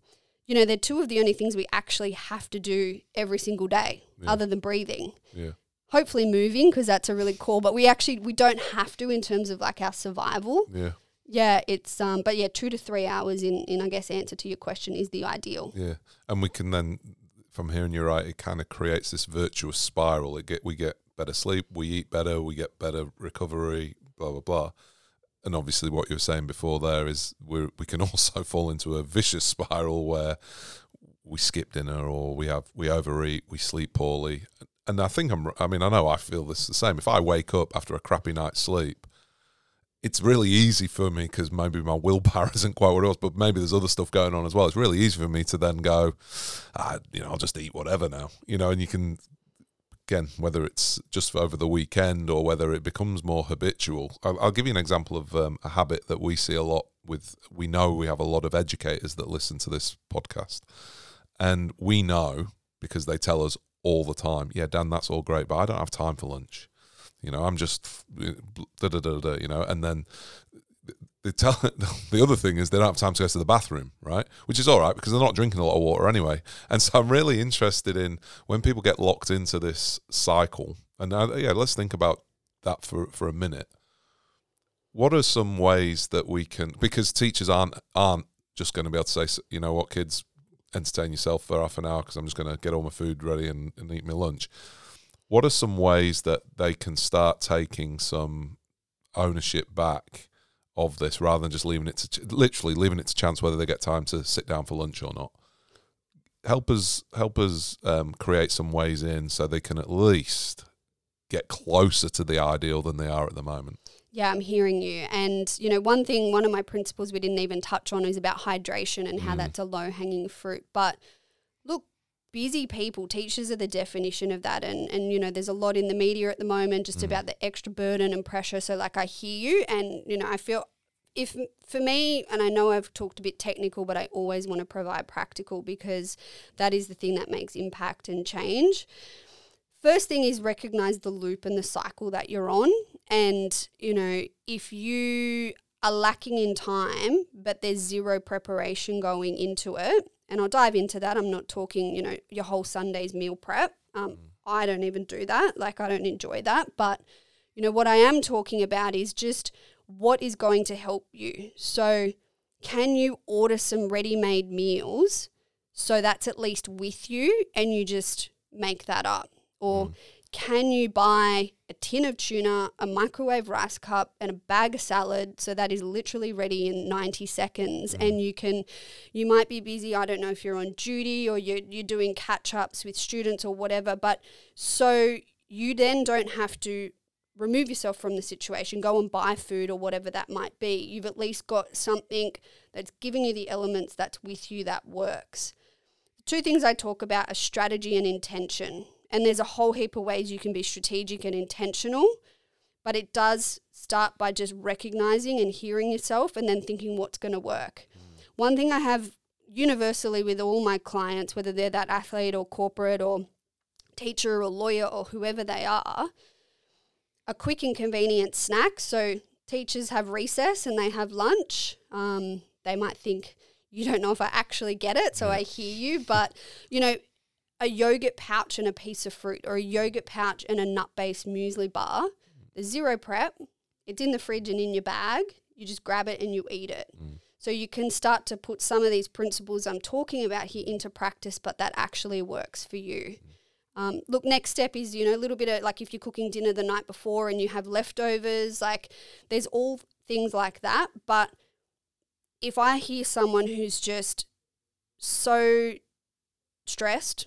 you know, they're two of the only things we actually have to do every single day yeah. other than breathing. Yeah hopefully moving because that's a really cool but we actually we don't have to in terms of like our survival yeah yeah, it's um, but yeah, two to three hours in in I guess answer to your question is the ideal. Yeah, and we can then from hearing you right, it kind of creates this virtuous spiral. It get we get better sleep, we eat better, we get better recovery, blah blah blah. And obviously, what you were saying before there is we we can *laughs* also fall into a vicious spiral where we skip dinner or we have we overeat, we sleep poorly. And I think I'm. I mean, I know I feel this the same. If I wake up after a crappy night's sleep, it's really easy for me because maybe my willpower *laughs* isn't quite what it was, but maybe there's other stuff going on as well. It's really easy for me to then go, ah, you know, I'll just eat whatever now, you know, and you can, again, whether it's just over the weekend or whether it becomes more habitual. I'll, I'll give you an example of um, a habit that we see a lot with, we know we have a lot of educators that listen to this podcast, and we know because they tell us all the time, yeah, Dan, that's all great, but I don't have time for lunch you know, I'm just da da da da. You know, and then they tell *laughs* the other thing is they don't have time to go to the bathroom, right? Which is all right because they're not drinking a lot of water anyway. And so I'm really interested in when people get locked into this cycle. And now, yeah, let's think about that for for a minute. What are some ways that we can? Because teachers aren't aren't just going to be able to say, you know what, kids, entertain yourself for half an hour because I'm just going to get all my food ready and, and eat my lunch what are some ways that they can start taking some ownership back of this rather than just leaving it to literally leaving it to chance whether they get time to sit down for lunch or not? Help us help us um, create some ways in so they can at least get closer to the ideal than they are at the moment. Yeah, I'm hearing you. And, you know, one thing, one of my principles we didn't even touch on is about hydration and how mm. that's a low hanging fruit. But busy people teachers are the definition of that. And and you know there's a lot in the media at the moment just mm. about the extra burden and pressure. So like i hear you and you know i feel if for me and i know i've talked a bit technical but i always want to provide practical because that is the thing that makes impact and change. First thing is recognize the loop and the cycle that you're on. And you know if you are lacking in time but there's zero preparation going into it and I'll dive into that. I'm not talking, you know, your whole Sunday's meal prep. Um, mm. I don't even do that. Like, I don't enjoy that. But, you know, what I am talking about is just what is going to help you. So, can you order some ready made meals so that's at least with you and you just make that up? Or mm. can you buy a tin of tuna, a microwave rice cup, and a bag of salad. So that is literally ready in 90 seconds. Mm. And you can, you might be busy. I don't know if you're on duty or you're, you're doing catch ups with students or whatever. But so you then don't have to remove yourself from the situation, go and buy food or whatever that might be. You've at least got something that's giving you the elements that's with you that works. The two things I talk about are strategy and intention. And there's a whole heap of ways you can be strategic and intentional, but it does start by just recognizing and hearing yourself and then thinking what's going to work. Mm. One thing I have universally with all my clients, whether they're that athlete or corporate or teacher or lawyer or whoever they are, a quick and convenient snack. So teachers have recess and they have lunch. Um, they might think, you don't know if I actually get it, so I hear you. But, you know, a yogurt pouch and a piece of fruit, or a yogurt pouch and a nut based muesli bar. There's zero prep. It's in the fridge and in your bag. You just grab it and you eat it. Mm. So you can start to put some of these principles I'm talking about here into practice, but that actually works for you. Um, look, next step is, you know, a little bit of like if you're cooking dinner the night before and you have leftovers, like there's all things like that. But if I hear someone who's just so stressed,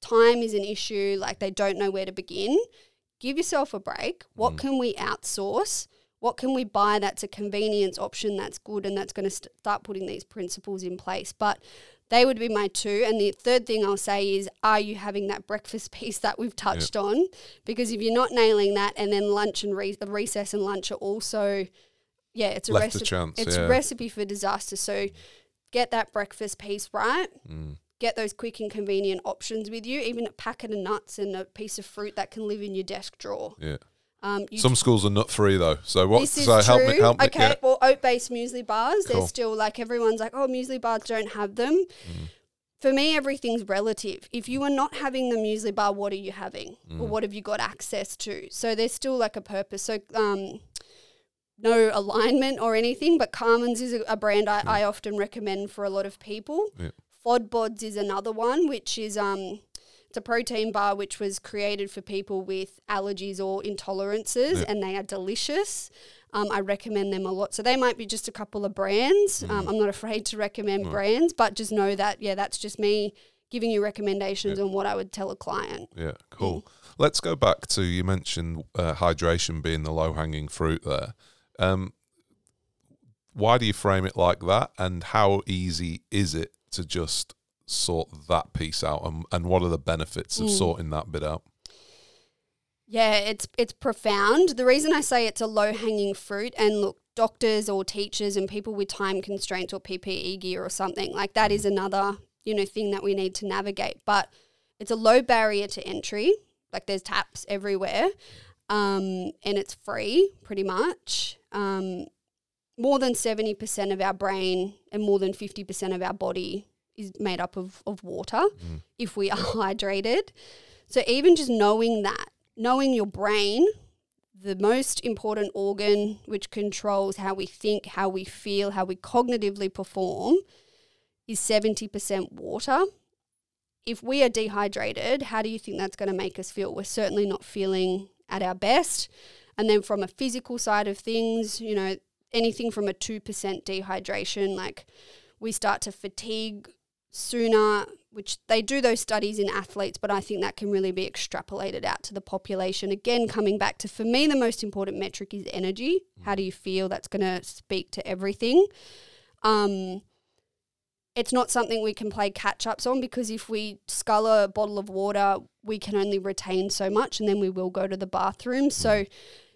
time is an issue, like they don't know where to begin, give yourself a break. What mm. can we outsource? What can we buy that's a convenience option that's good and that's going to st- start putting these principles in place? But They would be my two. And the third thing I'll say is, are you having that breakfast *laughs* piece that we've touched on? Because if you're not nailing that, and then lunch and re- recess and lunch are also, yeah, it's a Left a recipe. chance, it's yeah. a recipe for disaster. So get that breakfast piece right. Mm. Get those quick and convenient options with you. Even a packet of nuts and a piece of fruit that can live in your desk drawer. Yeah. Um, Some schools are nut free though. So what? this is so true. help me. Help me. okay, yeah. well, oat-based muesli bars. Cool. They're still like everyone's like, oh, muesli bars don't have them. Mm. For me, everything's relative. If you are not having the muesli bar, what are you having, Mm. or what have you got access to? So there's still like a purpose. So um, no alignment or anything, but Carmen's is a, a brand I, I often recommend for a lot of people. Yeah. FODBODs is another one, which is um, it's a protein bar which was created for people with allergies or intolerances, Yeah. and they are delicious. Um, I recommend them a lot. So they might be just a couple of brands. Mm. Um, I'm not afraid to recommend brands, but just know that yeah, that's just me giving you recommendations on what I would tell a client. Yeah, cool. Let's go back to you mentioned uh, hydration being the low hanging fruit there. Um, why do you frame it like that, and how easy is it to just sort that piece out, and, and what are the benefits of Mm. sorting that bit out? Yeah, it's it's profound. The reason I say it's a low hanging fruit, and look, doctors or teachers and people with time constraints or PPE gear or something like that is another you know thing that we need to navigate. But it's a low barrier to entry. Like there's taps everywhere, um, and it's free pretty much. Um, more than seventy percent of our brain and more than fifty percent of our body is made up of, of water mm. if we are *laughs* hydrated. So even just knowing that, knowing your brain, the most important organ which controls how we think, how we feel, how we cognitively perform, is 70% water. If we are dehydrated, how do you think that's going to make us feel? We're certainly not feeling at our best. And then from a physical side of things, you know, anything from a 2% dehydration, like we start to fatigue sooner, which they do those studies in athletes, but I think that can really be extrapolated out to the population. Again, coming back to for me, the most important metric is energy. How do you feel? That's going to speak to everything. Um, it's not something we can play catch ups on because if we scull a bottle of water, we can only retain so much and then we will go to the bathroom. So,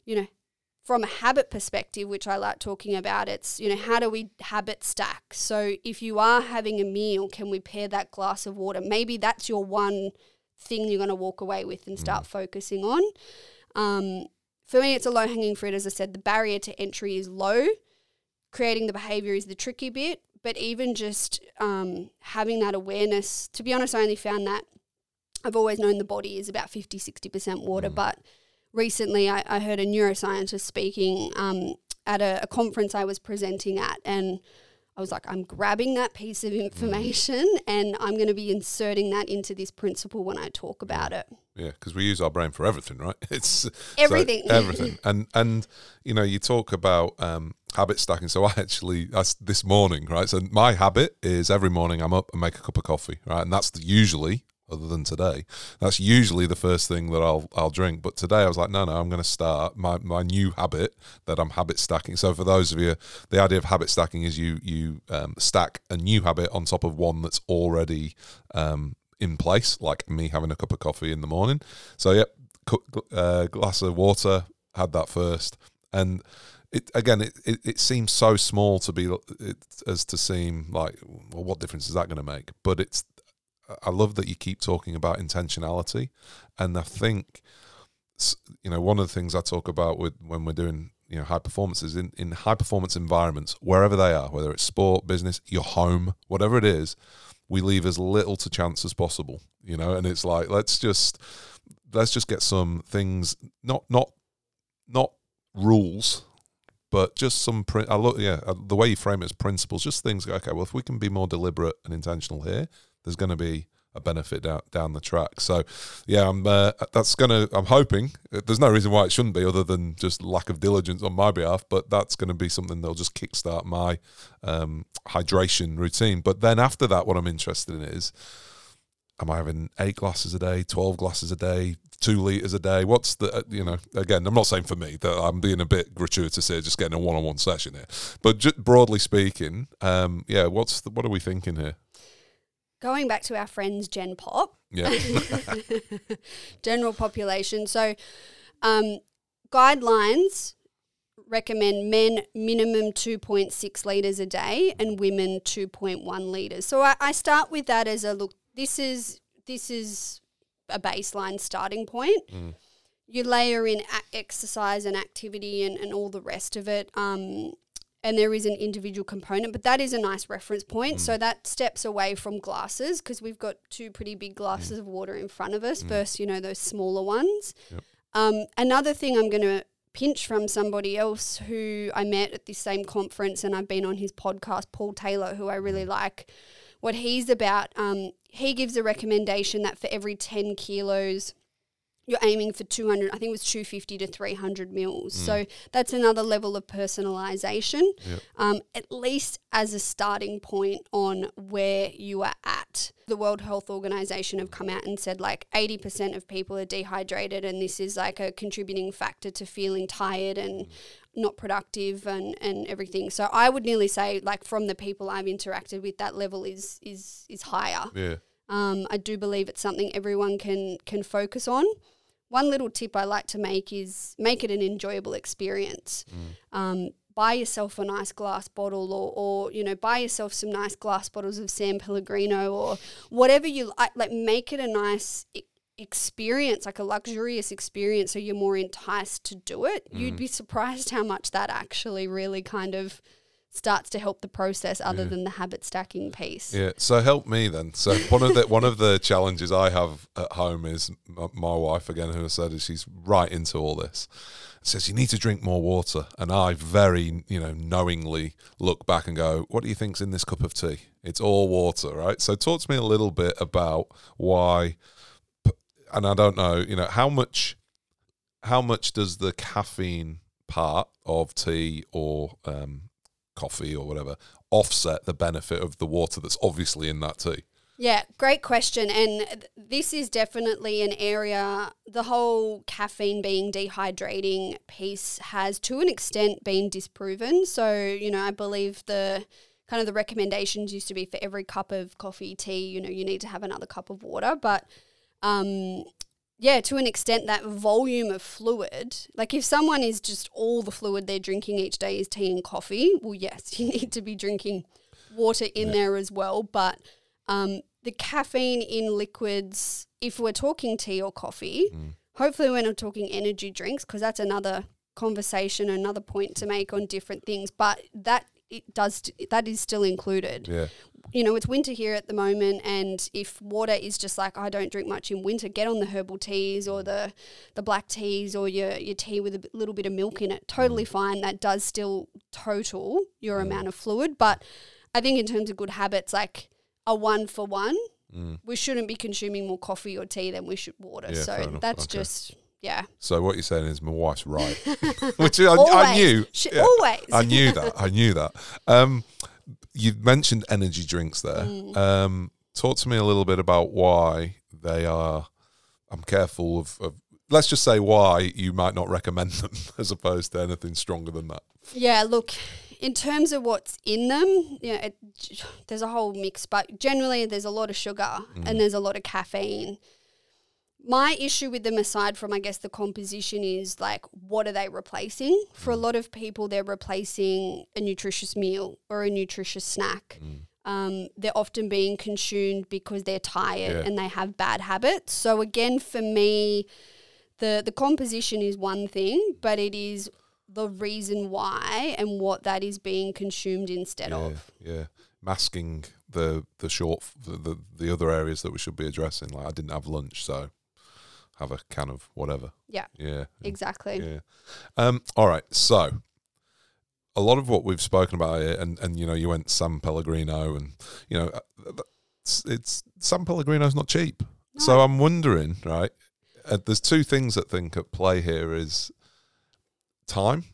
you know, from a habit perspective, which I like talking about, it's, you know, how do we habit stack? So if you are having a meal, can we pair that glass of water? Maybe that's your one thing you're going to walk away with and start focusing on. Um, for me, it's a low hanging fruit. As I said, the barrier to entry is low. Creating the behavior is the tricky bit. But even just um, having that awareness, to be honest, I only found that I've always known the body is about 50, 60% water. But recently I, I heard a neuroscientist speaking um, at a, a conference I was presenting at. And I was like, I'm grabbing that piece of information and I'm going to be inserting that into this principle when I talk about it. Yeah, because we use our brain for everything, right? *laughs* It's so Everything. everything, and and you know, you talk about um, habit stacking. So I actually, that's this morning, right? So my habit is every morning I'm up and make a cup of coffee, right? And that's the, usually, other than today, that's usually the first thing that I'll I'll drink. But today I was like, no, no, I'm going to start my my new habit that I'm habit stacking. So for those of you, the idea of habit stacking is you you um, stack a new habit on top of one that's already um, in place, like me having a cup of coffee in the morning. So, yep, uh, glass of water, had that first. And it again, it, it, it seems so small to be it, as to seem like, well, what difference is that going to make? But it's, I love that you keep talking about intentionality. And I think, you know, one of the things I talk about with when we're doing, you know, high performances in, in high performance environments, wherever they are, whether it's sport, business, your home, whatever it is, we leave as little to chance as possible, you know, and it's like let's just let's just get some things not not not rules but just some I look yeah uh, the way you frame it as principles just things okay well if we can be more deliberate and intentional here there's going to be a benefit down down the track so yeah I'm uh, that's going to I'm hoping uh, there's no reason why it shouldn't be other than just lack of diligence on my behalf but that's going to be something that'll just kickstart my um, hydration routine but then after that what I'm interested in is am I having eight glasses a day, twelve glasses a day, two liters a day? What's the uh, you know? Again, I'm not saying for me that I'm being a bit gratuitous here, just getting a one-on-one session here, but just broadly speaking, um, yeah, what's the, what are we thinking here? Going back to our friends Gen Pop, Yeah. *laughs* general population. So, um, guidelines recommend men minimum 2.6 litres a day and women 2.1 litres. So I, I start with that as a look. This is this is a baseline starting point. Mm. You layer in exercise and activity and, and all the rest of it. Um, and there is an individual component, but that is a nice reference point. So that steps away from glasses because we've got two pretty big glasses of water in front of us versus, you know, those smaller ones. Yep. Um, another thing I'm going to pinch from somebody else who I met at this same conference, and I've been on his podcast, Paul Taylor, who I really like. What he's about, um, he gives a recommendation that for every 10 kilos, you're aiming for 200, I think it was 250 to 300 mils. So that's another level of personalization, Yep. um, at least as a starting point on where you are at. The World Health Organization have come out and said like 80% of people are dehydrated, and this is like a contributing factor to feeling tired and not productive and, and everything. So I would nearly say like from the people I've interacted with, that level is is is higher. Yeah. Um, I do believe it's something everyone can can focus on. One little tip I like to make is make it an enjoyable experience. Um, buy yourself a nice glass bottle, or, or you know, buy yourself some nice glass bottles of San Pellegrino, or whatever you like. Like, make it a nice e- experience, like a luxurious experience, so you're more enticed to do it. You'd be surprised how much that actually really kind of starts to help the process, other than the habit stacking piece. Yeah. So help me then. So one of the one of the challenges I have at home is my, my wife again, who I said is she's right into all this. Says you need to drink more water, and I very you know knowingly look back and go, "What do you think's in this cup of tea? It's all water, right?" So talk to me a little bit about why, and I don't know, you know, how much, how much does the caffeine part of tea or um, coffee or whatever offset the benefit of the water that's obviously in that tea? Yeah, great question. And this is definitely an area, the whole caffeine being dehydrating piece has to an extent been disproven. So, you know, I believe the kind of the recommendations used to be for every cup of coffee, tea, you know, you need to have another cup of water. But, um, yeah, to an extent, that volume of fluid, like if someone is just all the fluid they're drinking each day is tea and coffee, well, yes, *laughs* you need to be drinking water in there as well. But um, the caffeine in liquids, if we're talking tea or coffee, hopefully we're not talking energy drinks because that's another conversation, another point to make on different things. But that it does that is still included Yeah. you know, it's winter here at the moment, and if water is just like I don't drink much in winter, get on the herbal teas or the the black teas or your your tea with a little bit of milk in it. Totally mm. fine. That does still total your mm. amount of fluid, but I think in terms of good habits, like a one for one, mm. we shouldn't be consuming more coffee or tea than we should water. Yeah, so that's Okay. just yeah, So what you're saying is my wife's right, *laughs* which I, I knew. She- Yeah. always. I knew that. I knew that. Um, you mentioned energy drinks there. Mm. Um, talk to me a little bit about why they are. I'm careful of, of. Let's just say why you might not recommend them *laughs* as opposed to anything stronger than that. Yeah, look, in terms of what's in them, yeah, it, there's a whole mix, but generally there's a lot of sugar and there's a lot of caffeine. My issue with them, aside from I guess the composition, is like what are they replacing? For a lot of people, they're replacing a nutritious meal or a nutritious snack. Um, they're often being consumed because they're tired Yeah. and they have bad habits. So again, for me, the the composition is one thing, but it is the reason why and what that is being consumed instead yeah, of. yeah. Masking the the short the, the the other areas that we should be addressing. Like I didn't have lunch, so have a can of whatever. Yeah, Yeah. exactly. Yeah. Um, all right. So, a lot of what we've spoken about here, and, and you know, you went San Pellegrino, and you know, uh, it's, it's San Pellegrino's not cheap. So I'm wondering, right? Uh, there's two things that think at play here is time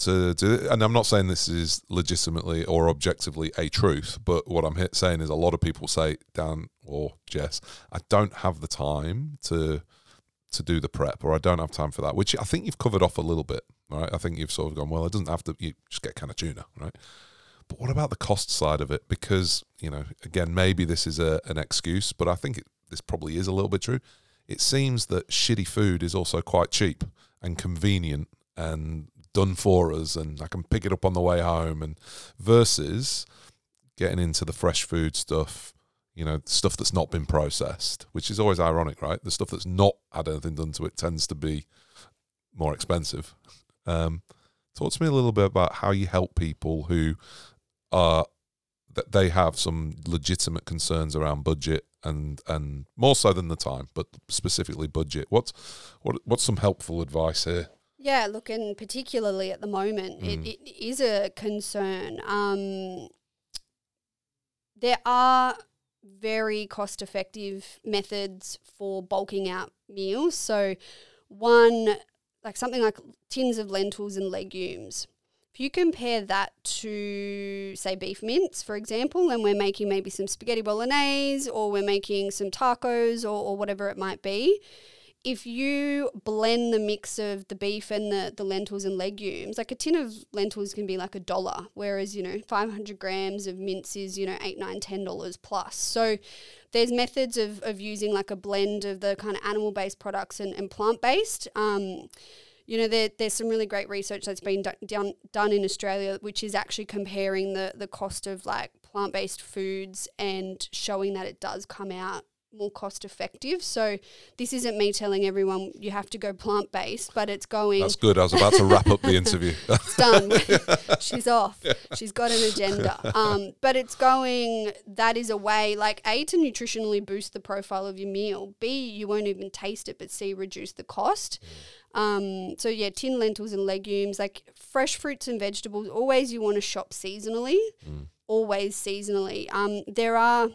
to do it, and I'm not saying this is legitimately or objectively a truth, but what I'm saying is a lot of people say, Dan or Jess, I don't have the time to to do the prep, or I don't have time for that, which I think you've covered off a little bit, right? I think you've sort of gone, well, it doesn't have to, you just get kind of tuna, right? But what about the cost side of it? Because you know, again, maybe this is a, an excuse, but I think it, this probably is a little bit true. It seems that shitty food is also quite cheap and convenient and done for us, and I can pick it up on the way home. And versus getting into the fresh food stuff, you know, stuff that's not been processed, which is always ironic, right? The stuff that's not had anything done to it tends to be more expensive. Um, talk to me a little bit about how you help people who are that they have some legitimate concerns around budget and and more so than the time, but specifically budget. What's what what's some helpful advice here? Yeah, look, and particularly at the moment, Mm. it, it is a concern. Um, there are very cost effective methods for bulking out meals. So, one, like something like tins of lentils and legumes. If you compare that to, say, beef mince, for example, and we're making maybe some spaghetti bolognese or we're making some tacos or, or whatever it might be, if you blend the mix of the beef and the, the lentils and legumes, like a tin of lentils can be like a dollar, whereas, you know, 500 grams of mince is, you know, eight, nine, ten dollars plus. So there's methods of, of using like a blend of the kind of animal based products and, and plant based. Um, you know, there, there's some really great research that's been do- done done in Australia, which is actually comparing the the cost of like plant based foods and showing that it does come out more cost effective. So this isn't me telling everyone you have to go plant based, but it's going That's good. I was about to wrap up the interview. *laughs* it's done. *laughs* She's off. She's got an agenda. Um, but it's going, that is a way, like, A, to nutritionally boost the profile of your meal. B, you won't even taste it, but C, reduce the cost. Um, so, yeah, tin lentils and legumes, like fresh fruits and vegetables, always you want to shop seasonally. Always seasonally. Um, there are.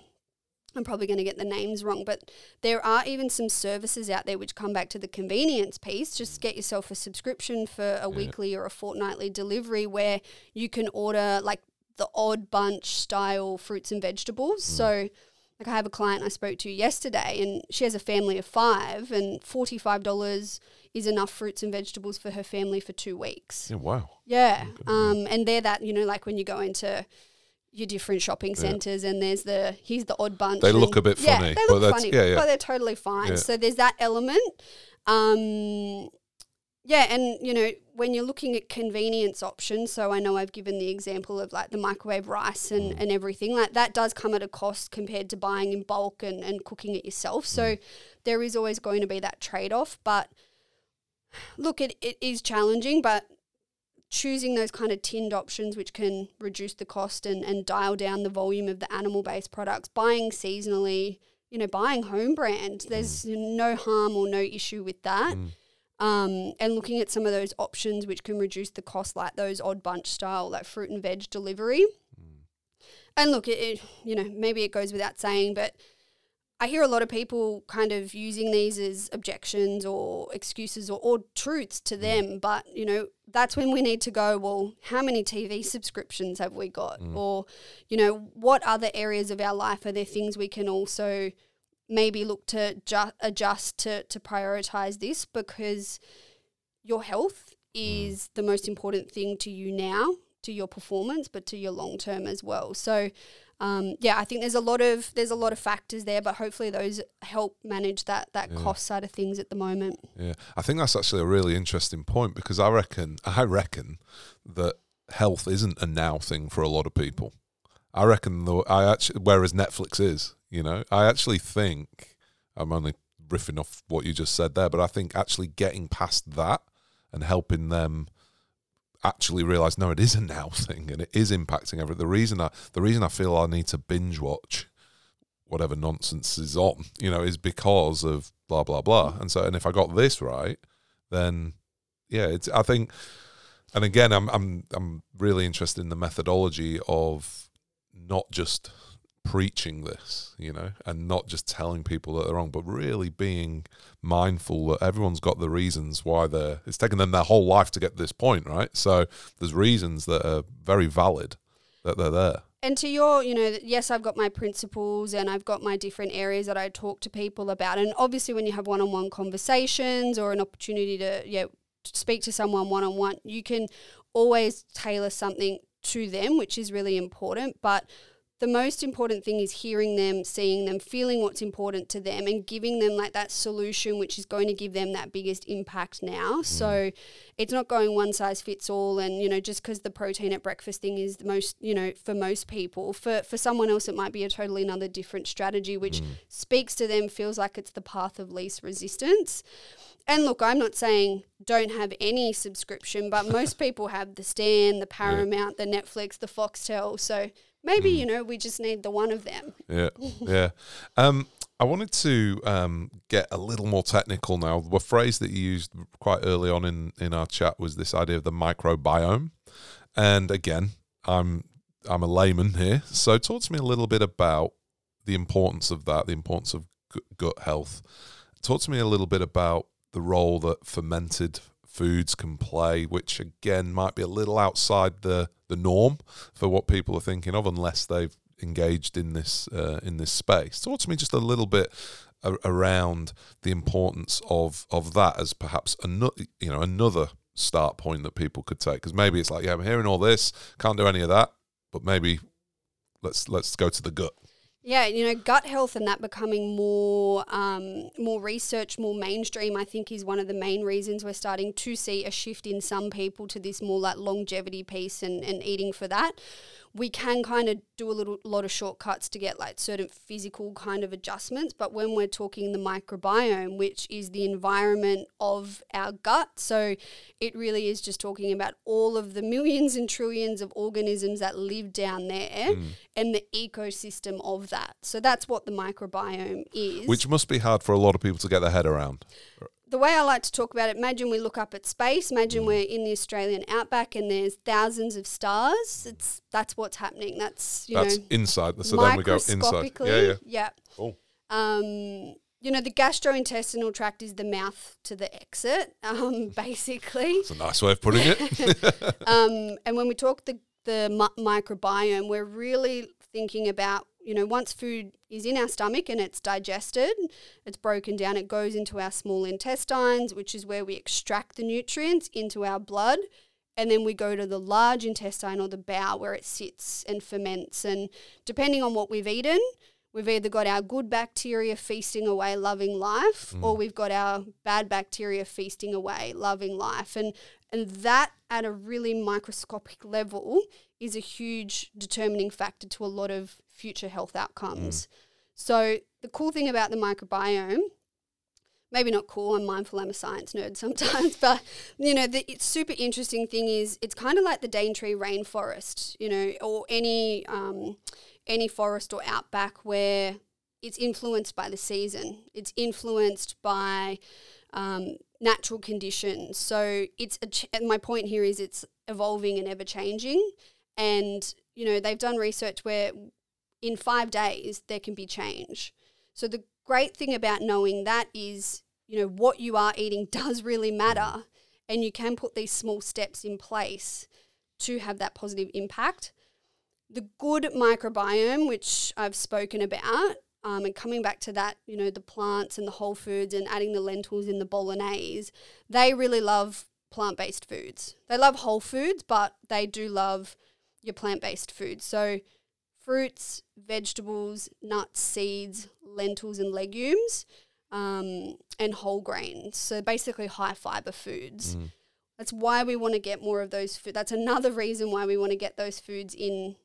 I'm probably going to get the names wrong, but there are even some services out there which come back to the convenience piece. Just get yourself a subscription for a weekly or a fortnightly delivery where you can order like the odd bunch style fruits and vegetables. So, like, I have a client I spoke to yesterday, and she has a family of five, and $45 is enough fruits and vegetables for her family for two weeks. yeah, wow. Yeah. Um, and they're that, you know, like when you go into your different shopping Yeah. centres and there's the, here's the odd bunch. They look a bit yeah, funny, They look that's- funny, yeah, yeah. but they're totally fine. Yeah. So there's that element. Um, yeah, and you know, when you're looking at convenience options, so I know I've given the example of like the microwave rice Mm. and, and everything, like that does come at a cost compared to buying in bulk and, and cooking it yourself. Mm. So there is always going to be that trade off. But look, it, it is challenging, but choosing those kind of tinned options which can reduce the cost and, and dial down the volume of the animal based products, buying seasonally, you know, buying home brand, mm. there's no harm or no issue with that. Mm. Um, and looking at some of those options which can reduce the cost, like those odd bunch style, like fruit and veg delivery. Mm. And look, it, it, you know, maybe it goes without saying, but I hear a lot of people kind of using these as objections or excuses or, or truths to mm. them. But, you know, that's when we need to go, well, how many TV subscriptions have we got? Mm. Or, you know, what other areas of our life are there things we can also maybe look to ju- adjust to, to prioritize this because your health mm. is the most important thing to you now, to your performance, but to your long term as well. So, um, yeah, I think there's a lot of there's a lot of factors there, but hopefully those help manage that that cost side of things at the moment. Yeah, I think that's actually a really interesting point because I reckon I reckon that health isn't a now thing for a lot of people. I reckon though I actually whereas Netflix is, you know, I actually think I'm only riffing off what you just said there, but I think actually getting past that and helping them actually realize no, it is a now *laughs* thing and it is impacting everything. The reason I the reason I feel I need to binge watch whatever nonsense is on, you know, is because of blah blah blah. And so, and if I got this right, then yeah, it's. I think, and again, I'm I'm I'm really interested in the methodology of not just preaching this, you know, and not just telling people that they're wrong, but really being mindful that everyone's got the reasons why they're. It's taken them their whole life to get to this point, right? So there's reasons that are very valid that they're there. And to your, you know, yes, I've got my principles and I've got my different areas that I talk to people about. And obviously, when you have one on one conversations or an opportunity to, yeah, speak to someone one on one, you can always tailor something to them, which is really important. But the most important thing is hearing them, seeing them, feeling what's important to them, and giving them like that solution, which is going to give them that biggest impact now. Mm. So it's not going one size fits all, and you know, just because the protein at breakfast thing is the most, you know, for most people, for for someone else, it might be a totally another different strategy, which mm. speaks to them, feels like it's the path of least resistance. And look, I'm not saying don't have any subscription, but most *laughs* people have the Stan, the Paramount, yeah. the Netflix, the Foxtel. So maybe mm. you know we just need the one of them. Yeah, *laughs* yeah. Um, I wanted to um, get a little more technical now. The phrase that you used quite early on in in our chat was this idea of the microbiome, and again, I'm I'm a layman here, so talk to me a little bit about the importance of that, the importance of gut health. Talk to me a little bit about the role that fermented foods can play, which again might be a little outside the, the norm for what people are thinking of, unless they've engaged in this uh, in this space. Talk to me just a little bit a- around the importance of of that as perhaps another you know another start point that people could take because maybe it's like yeah I'm hearing all this can't do any of that but maybe let's let's go to the gut. Yeah, you know, gut health and that becoming more um, more research, more mainstream, I think is one of the main reasons we're starting to see a shift in some people to this more like longevity piece and, and eating for that we can kind of do a little lot of shortcuts to get like certain physical kind of adjustments but when we're talking the microbiome which is the environment of our gut so it really is just talking about all of the millions and trillions of organisms that live down there mm. and the ecosystem of that. So that's what the microbiome is. Which must be hard for a lot of people to get their head around the way I like to talk about it, imagine we look up at space, imagine mm. we're in the Australian outback and there's thousands of stars. It's that's what's happening. That's you that's know inside. So then we go inside. Yeah, yeah. Yeah. Cool. Um, you know, the gastrointestinal tract is the mouth to the exit, um, *laughs* basically. That's a nice way of putting it. *laughs* um, and when we talk the the mi- microbiome, we're really thinking about you know, once food is in our stomach and it's digested, it's broken down, it goes into our small intestines, which is where we extract the nutrients into our blood. And then we go to the large intestine or the bowel where it sits and ferments. And depending on what we've eaten, we've either got our good bacteria feasting away, loving life, mm. or we've got our bad bacteria feasting away, loving life. And and that at a really microscopic level is a huge determining factor to a lot of future health outcomes. Mm. So the cool thing about the microbiome, maybe not cool, I'm mindful I'm a science nerd *laughs* sometimes, but you know, the super interesting thing is it's kind of like the Daintree rainforest, you know, or any um, any forest or outback where it's influenced by the season. It's influenced by um, natural conditions. So it's ch- my point here is it's evolving and ever changing. And you know they've done research where in five days there can be change. So the great thing about knowing that is, you know, what you are eating *laughs* does really matter. And you can put these small steps in place to have that positive impact. The good microbiome, which I've spoken about, um, and coming back to that, you know, the plants and the whole foods and adding the lentils in the bolognese, they really love plant based foods. They love whole foods, but they do love your plant based foods. So fruits, vegetables, nuts, seeds, lentils, and legumes, um, and whole grains. So basically, high fiber foods. Mm. That's why we want to get more of those food. That's another reason why we want to get those foods in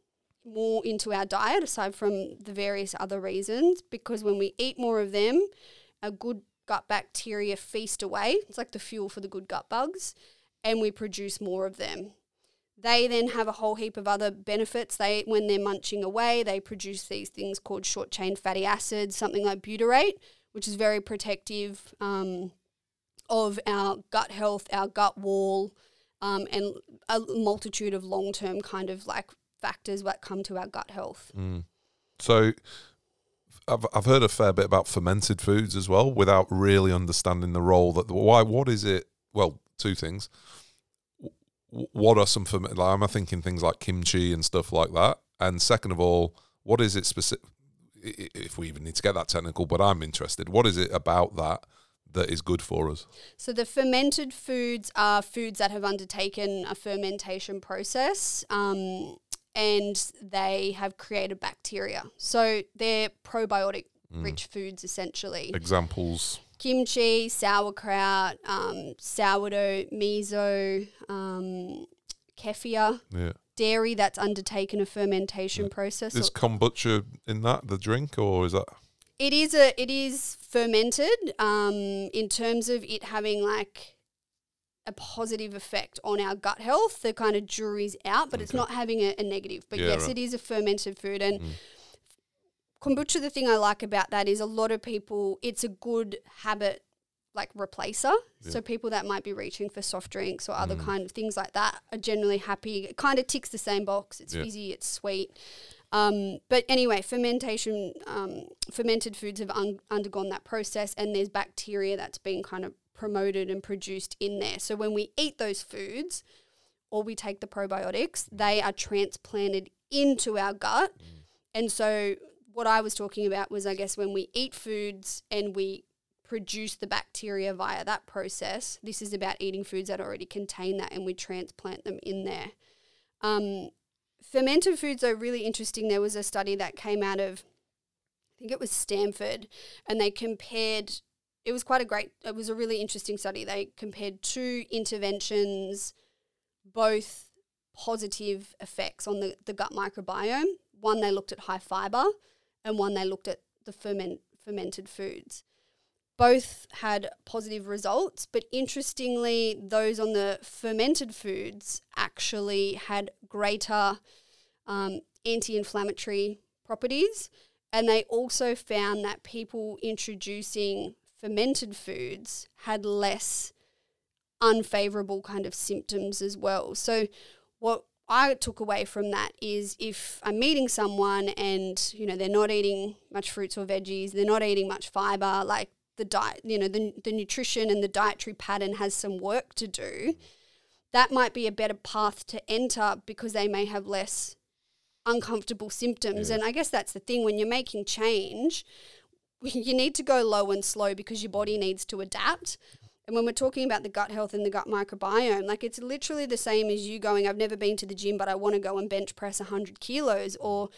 more into our diet, aside from the various other reasons. Because when we eat more of them, a good gut bacteria feast away. It's like the fuel for the good gut bugs, and we produce more of them. They then have a whole heap of other benefits. They, when they're munching away, they produce these things called short chain fatty acids, something like butyrate, which is very protective um, of our gut health, our gut wall, um, and a multitude of long term kind of like factors that come to our gut health. Mm. So, I've I've heard a fair bit about fermented foods as well, without really understanding the role that why what is it? Well, two things what are some like, am I thinking things like kimchi and stuff like that? And second of all, what is it specific? If we even need to get that technical, but I'm interested. What is it about that that is good for us? So the fermented foods are foods that have undertaken a fermentation process. Um, and they have created bacteria. So they're probiotic rich foods essentially. Examples. Kimchi, sauerkraut, um, sourdough, miso, um, kefir, Yeah. dairy that's undertaken a fermentation process. Is kombucha in that the drink, or is that? It is a it is fermented um, in terms of it having like a positive effect on our gut health. The kind of jury's out, but it's not having a, a negative. But Yeah, yes, right. it is a fermented food and. Mm. Kombucha, the thing I like about that is a lot of people, it's a good habit like replacer. So people that might be reaching for soft drinks or other Mm. kind of things like that are generally happy. It kind of ticks the same box. It's Yeah. fizzy, it's sweet. Um, but anyway, fermentation, um, fermented foods have un- undergone that process, and there's bacteria that's been kind of promoted and produced in there. So when we eat those foods, or we take the probiotics, they are transplanted into our gut. And so what I was talking about was, I guess, when we eat foods and we produce the bacteria via that process, this is about eating foods that already contain that and we transplant them in there. Um, fermented foods are really interesting. There was a study that came out of, I think it was Stanford, and they compared. It was quite a great. It was a really interesting study. They compared two interventions, both positive effects on the, the gut microbiome. One they looked at high fiber, and one they looked at the ferment, fermented foods. Both had positive results, but interestingly, those on the fermented foods actually had greater um, anti inflammatory properties. And they also found that people introducing fermented foods had less unfavorable kind of symptoms as well. So, what I took away from that is if I'm meeting someone and you know they're not eating much fruits or veggies, they're not eating much fiber, like the diet, you know, the the nutrition and the dietary pattern has some work to do. That might be a better path to enter because they may have less uncomfortable symptoms. Yeah. And I guess that's the thing when you're making change, *laughs* you need to go low and slow because your body needs to adapt. And when we're talking about the gut health and the gut microbiome, like it's literally the same as you going, I've never been to the gym, but I want to go and bench press 100 kilos, mm. or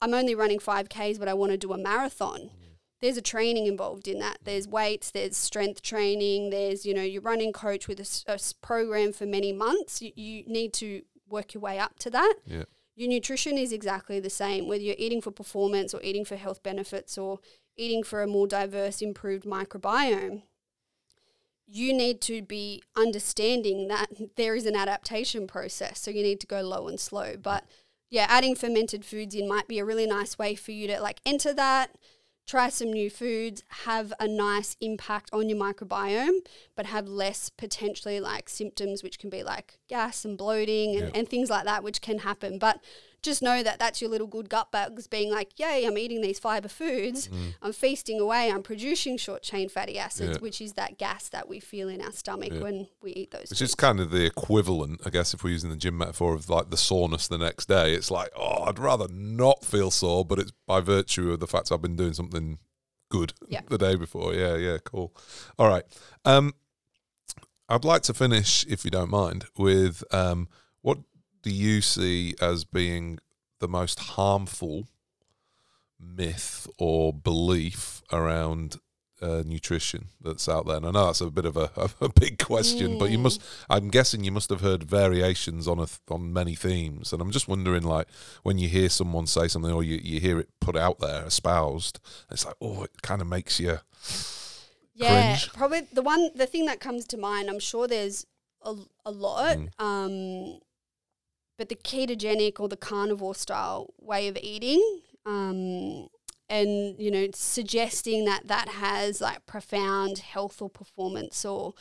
I'm only running 5Ks, but I want to do a marathon. Mm. There's a training involved in that. Mm. There's weights, there's strength training, there's, you know, you're running coach with a program for many months. You, you need to work your way up to that. Yeah. Your nutrition is exactly the same, whether you're eating for performance or eating for health benefits or eating for a more diverse, improved microbiome. You need to be understanding that *laughs* there is an adaptation process. So you need to go low and slow. But yeah, adding fermented foods in might be a really nice way for you to like enter that, try some new foods, have a nice impact on your microbiome, but have less potentially like symptoms, which can be like gas and bloating and, and things like that, which can happen. But just know that that's your little good gut bugs being like, yay, I'm eating these fiber foods. I'm feasting away. I'm producing short chain fatty acids, Mm. Yeah. which is that gas that we feel in our stomach Yeah. when we eat those. Which foods. is kind of the equivalent, I guess, if we're using the gym metaphor of like the soreness the next day. It's like, oh, I'd rather not feel sore, but it's by virtue of the fact I've been doing something good Yeah. the day before. Yeah, yeah, cool. All right. Um, I'd like to finish, if you don't mind, with um, do you see as being the most harmful myth or belief around uh, nutrition that's out there? And I know that's a bit of a, *laughs* a big question, but you must. I'm guessing you must have heard variations on a on many themes, and I'm just wondering, like, when you hear someone say something or you, you hear it put out there, espoused, it's like, oh, it kind of makes you. Yeah, cringe. probably the one, the thing that comes to mind. I'm sure there's a, a lot, Mm. um, but the ketogenic or the carnivore style way of eating, um, and you know, suggesting that that has like profound health or performance or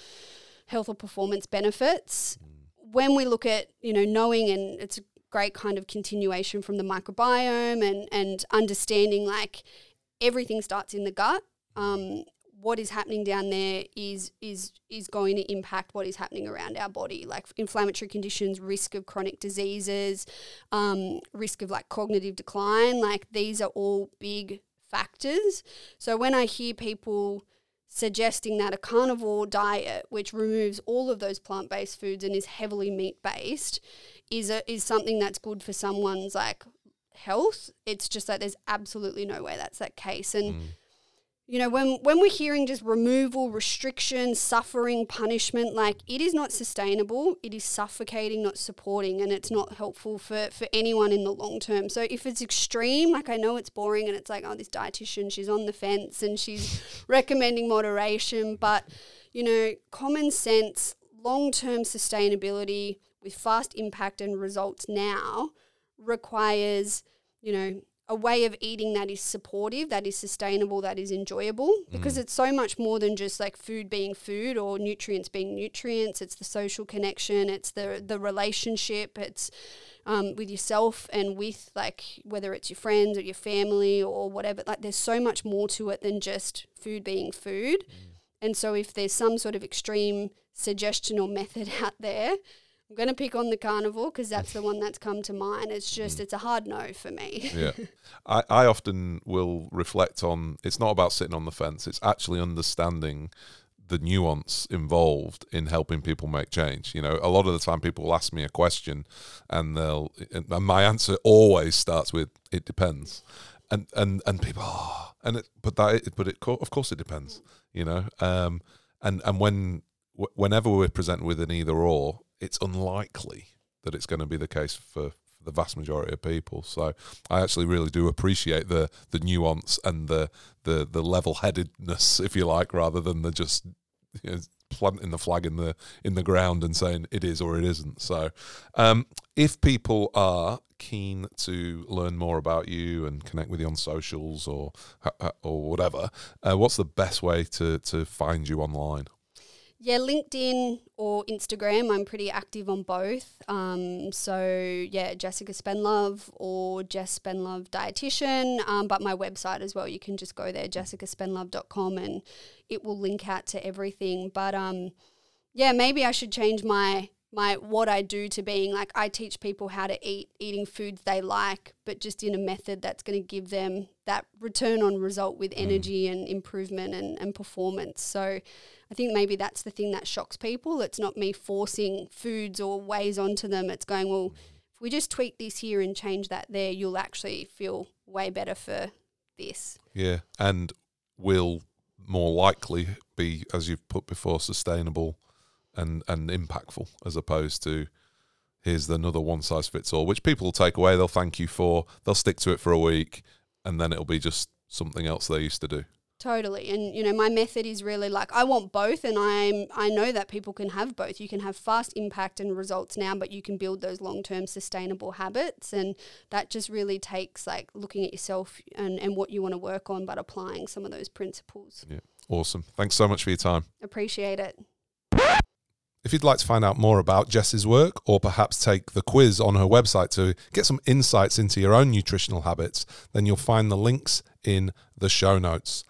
health or performance benefits. When we look at you know knowing, and it's a great kind of continuation from the microbiome and and understanding like everything starts in the gut. Um, what is happening down there is is is going to impact what is happening around our body, like inflammatory conditions, risk of chronic diseases, um, risk of like cognitive decline. Like these are all big factors. So when I hear people suggesting that a carnivore diet, which removes all of those plant based foods and is heavily meat based, is a, is something that's good for someone's like health. It's just that there's absolutely no way that's that case. And Mm. You know, when when we're hearing just removal, restriction, suffering, punishment, like it is not sustainable. It is suffocating, not supporting, and it's not helpful for for anyone in the long term. So if it's extreme, like I know it's boring and it's like, oh, this dietitian, she's on the fence and she's *laughs* recommending moderation, but you know, common sense, long term sustainability with fast impact and results now requires, you know, a way of eating that is supportive, that is sustainable, that is enjoyable, because it's so much more than just like food being food or nutrients being nutrients. It's the social connection, it's the the relationship, it's um, with yourself and with like whether it's your friends or your family or whatever. Like there's so much more to it than just food being food. And so if there's some sort of extreme suggestion or method *laughs* out there, I'm going to pick on the carnivore because that's the one that's come to mind. It's just, it's a hard no for me. yeah. *laughs* I, I often will reflect on it's not about sitting on the fence, it's actually understanding the nuance involved in helping people make change. You know, a lot of the time people will ask me a question and they'll and my answer always starts with it depends. And and and people oh, and it, but that but it of course it depends, you know. Um and and when whenever we're presented with an either or, it's unlikely that it's going to be the case for, for the vast majority of people. So I actually really do appreciate the the nuance and the the the level headedness, *laughs* if you like, rather than the just you know, planting the flag in the in the ground and saying it is or it isn't. So um, if people are keen to learn more about you and connect with you on socials or or whatever, uh, what's the best way to to find you online? Yeah, LinkedIn or Instagram. I'm pretty active on both. Um, so yeah, Jessica Spendlove or Jess Spendlove Dietitian. Um, but my website as well. You can just go there, jessicaspendlove.com, and it will link out to everything. But um, yeah, maybe I should change my my what I do to being like I teach people how to eat, eating foods they like, but just in a method that's going to give them that return on result with energy and improvement and, and performance. So I think maybe that's the thing that shocks people. It's not me forcing foods or ways onto them. It's going, well, mm. if we just tweak this here and change that there, you'll actually feel way better for this. Yeah, and will more likely be, as you've put before, sustainable and and impactful, as opposed to here's another one size fits all, which people will take away. They'll thank you for. They'll stick to it for a week, and then it'll be just something else they used to do. Totally. And you know, my method is really like I want both and I'm I know that people can have both. You can have fast impact and results now, but you can build those long-term sustainable habits and that just really takes like looking at yourself and and what you want to work on but applying some of those principles. Yeah, awesome. Thanks so much for your time. Appreciate it. If you'd like to find out more about Jess's work or perhaps take the quiz on her website to get some insights into your own nutritional habits, then you'll find the links in the show notes.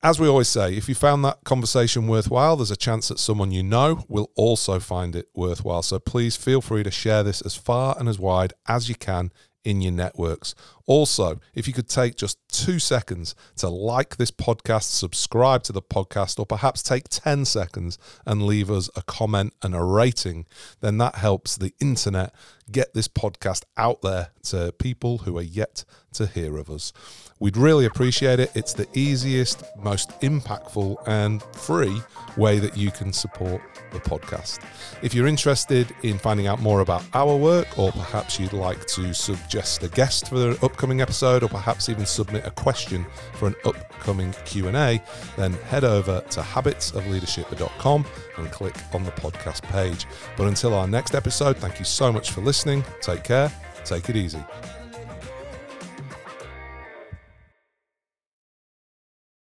As we always say, if you found that conversation worthwhile, there's a chance that someone you know will also find it worthwhile. So please feel free to share this as far and as wide as you can in your networks. Also, if you could take just two seconds to like this podcast, subscribe to the podcast, or perhaps take 10 seconds and leave us a comment and a rating, then that helps the internet get this podcast out there to people who are yet to hear of us. We'd really appreciate it. It's the easiest, most impactful, and free way that you can support the podcast. If you're interested in finding out more about our work, or perhaps you'd like to suggest a guest for the upcoming episode, or perhaps even submit a question for an upcoming Q&A, then head over to habitsofleadership.com and click on the podcast page. But until our next episode, thank you so much for listening. Take care. Take it easy.